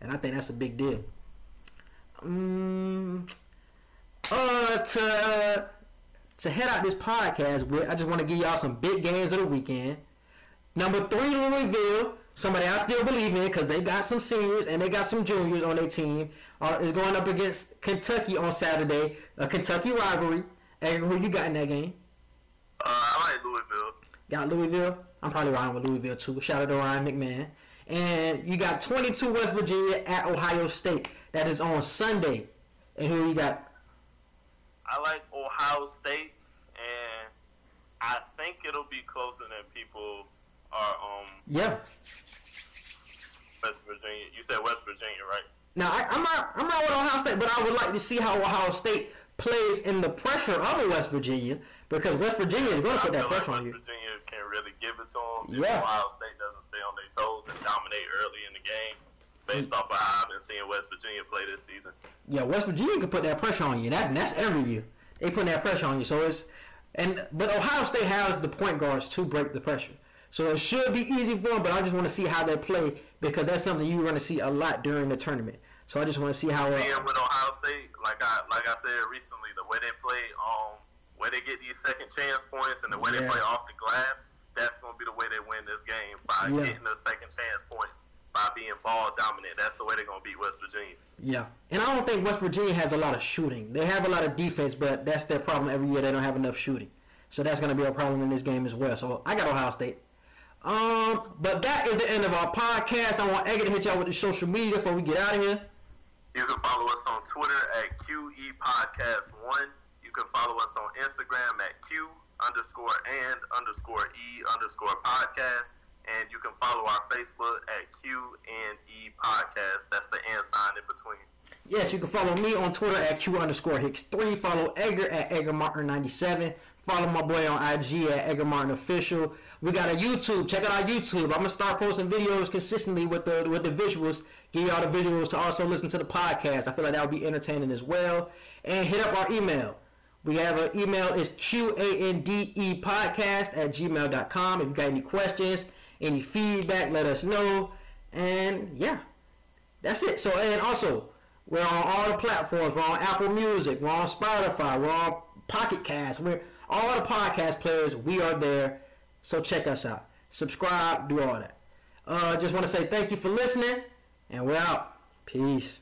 And I think that's a big deal. Um, uh, to, to head out this podcast with, I just want to give y'all some big games of the weekend. Number three, Louisville. Somebody I still believe in because they got some seniors and they got some juniors on their team. Uh, is going up against Kentucky on Saturday. A Kentucky rivalry. And who you got in that game?
Louisville.
Got Louisville. I'm probably riding with Louisville too. Shout out to Ryan McMahon. And you got 22 West Virginia at Ohio State. That is on Sunday. And who you got?
I like Ohio State, and I think it'll be closer than people are. Um,
Yeah.
West Virginia. You said West Virginia, right?
Now I, I'm not I'm not with Ohio State, but I would like to see how Ohio State plays in the pressure of a West Virginia because West Virginia is going to put that
feel like
pressure on you.
West Virginia can really give it to them.
Yeah.
If Ohio State doesn't stay on their toes and dominate early in the game, based off of how I've been seeing West Virginia play this season.
Yeah, West Virginia can put that pressure on you. That's that's every year. They put that pressure on you. So it's and but Ohio State has the point guards to break the pressure. So it should be easy for them. But I just want to see how they play because that's something you're going to see a lot during the tournament. So I just want to see how. Uh,
Seeing with Ohio State, like I like I said recently, the way they play, um, where they get these second chance points and the way they play off the glass, that's gonna be the way they win this game by
Yeah.
getting the second chance points by being ball dominant. That's the way they're gonna beat West Virginia.
Yeah, and I don't think West Virginia has a lot of shooting. They have a lot of defense, but that's their problem every year. They don't have enough shooting, so that's going to be a problem in this game as well. So I got Ohio State. Um, but that is the end of our podcast. I want Edgar to hit y'all with the social media before we get out of here.
You can follow us on Twitter at QE Podcast One. Can follow us on Instagram at Q underscore and underscore E underscore podcast. And you can follow our Facebook at Q and E Podcast. That's the and sign in between.
Yes, you can follow me on Twitter at Q underscore Hicks3. Follow Edgar at EdgarMartin97. Follow my boy on IG at Edgar Martin Official. We got a YouTube. Check out our YouTube. I'm gonna start posting videos consistently with the with the visuals. Give y'all the visuals to also listen to the podcast. I feel like that would be entertaining as well. And hit up our email. We have an email is qande podcast at gmail.com. If you got any questions, any feedback, let us know. And yeah, that's it. So and also we're on all the platforms. We're on Apple Music. We're on Spotify. We're on Pocket Cast. We're all the podcast players. We are there. So check us out. Subscribe. Do all that. Uh, just want to say thank you for listening, and we're out. Peace.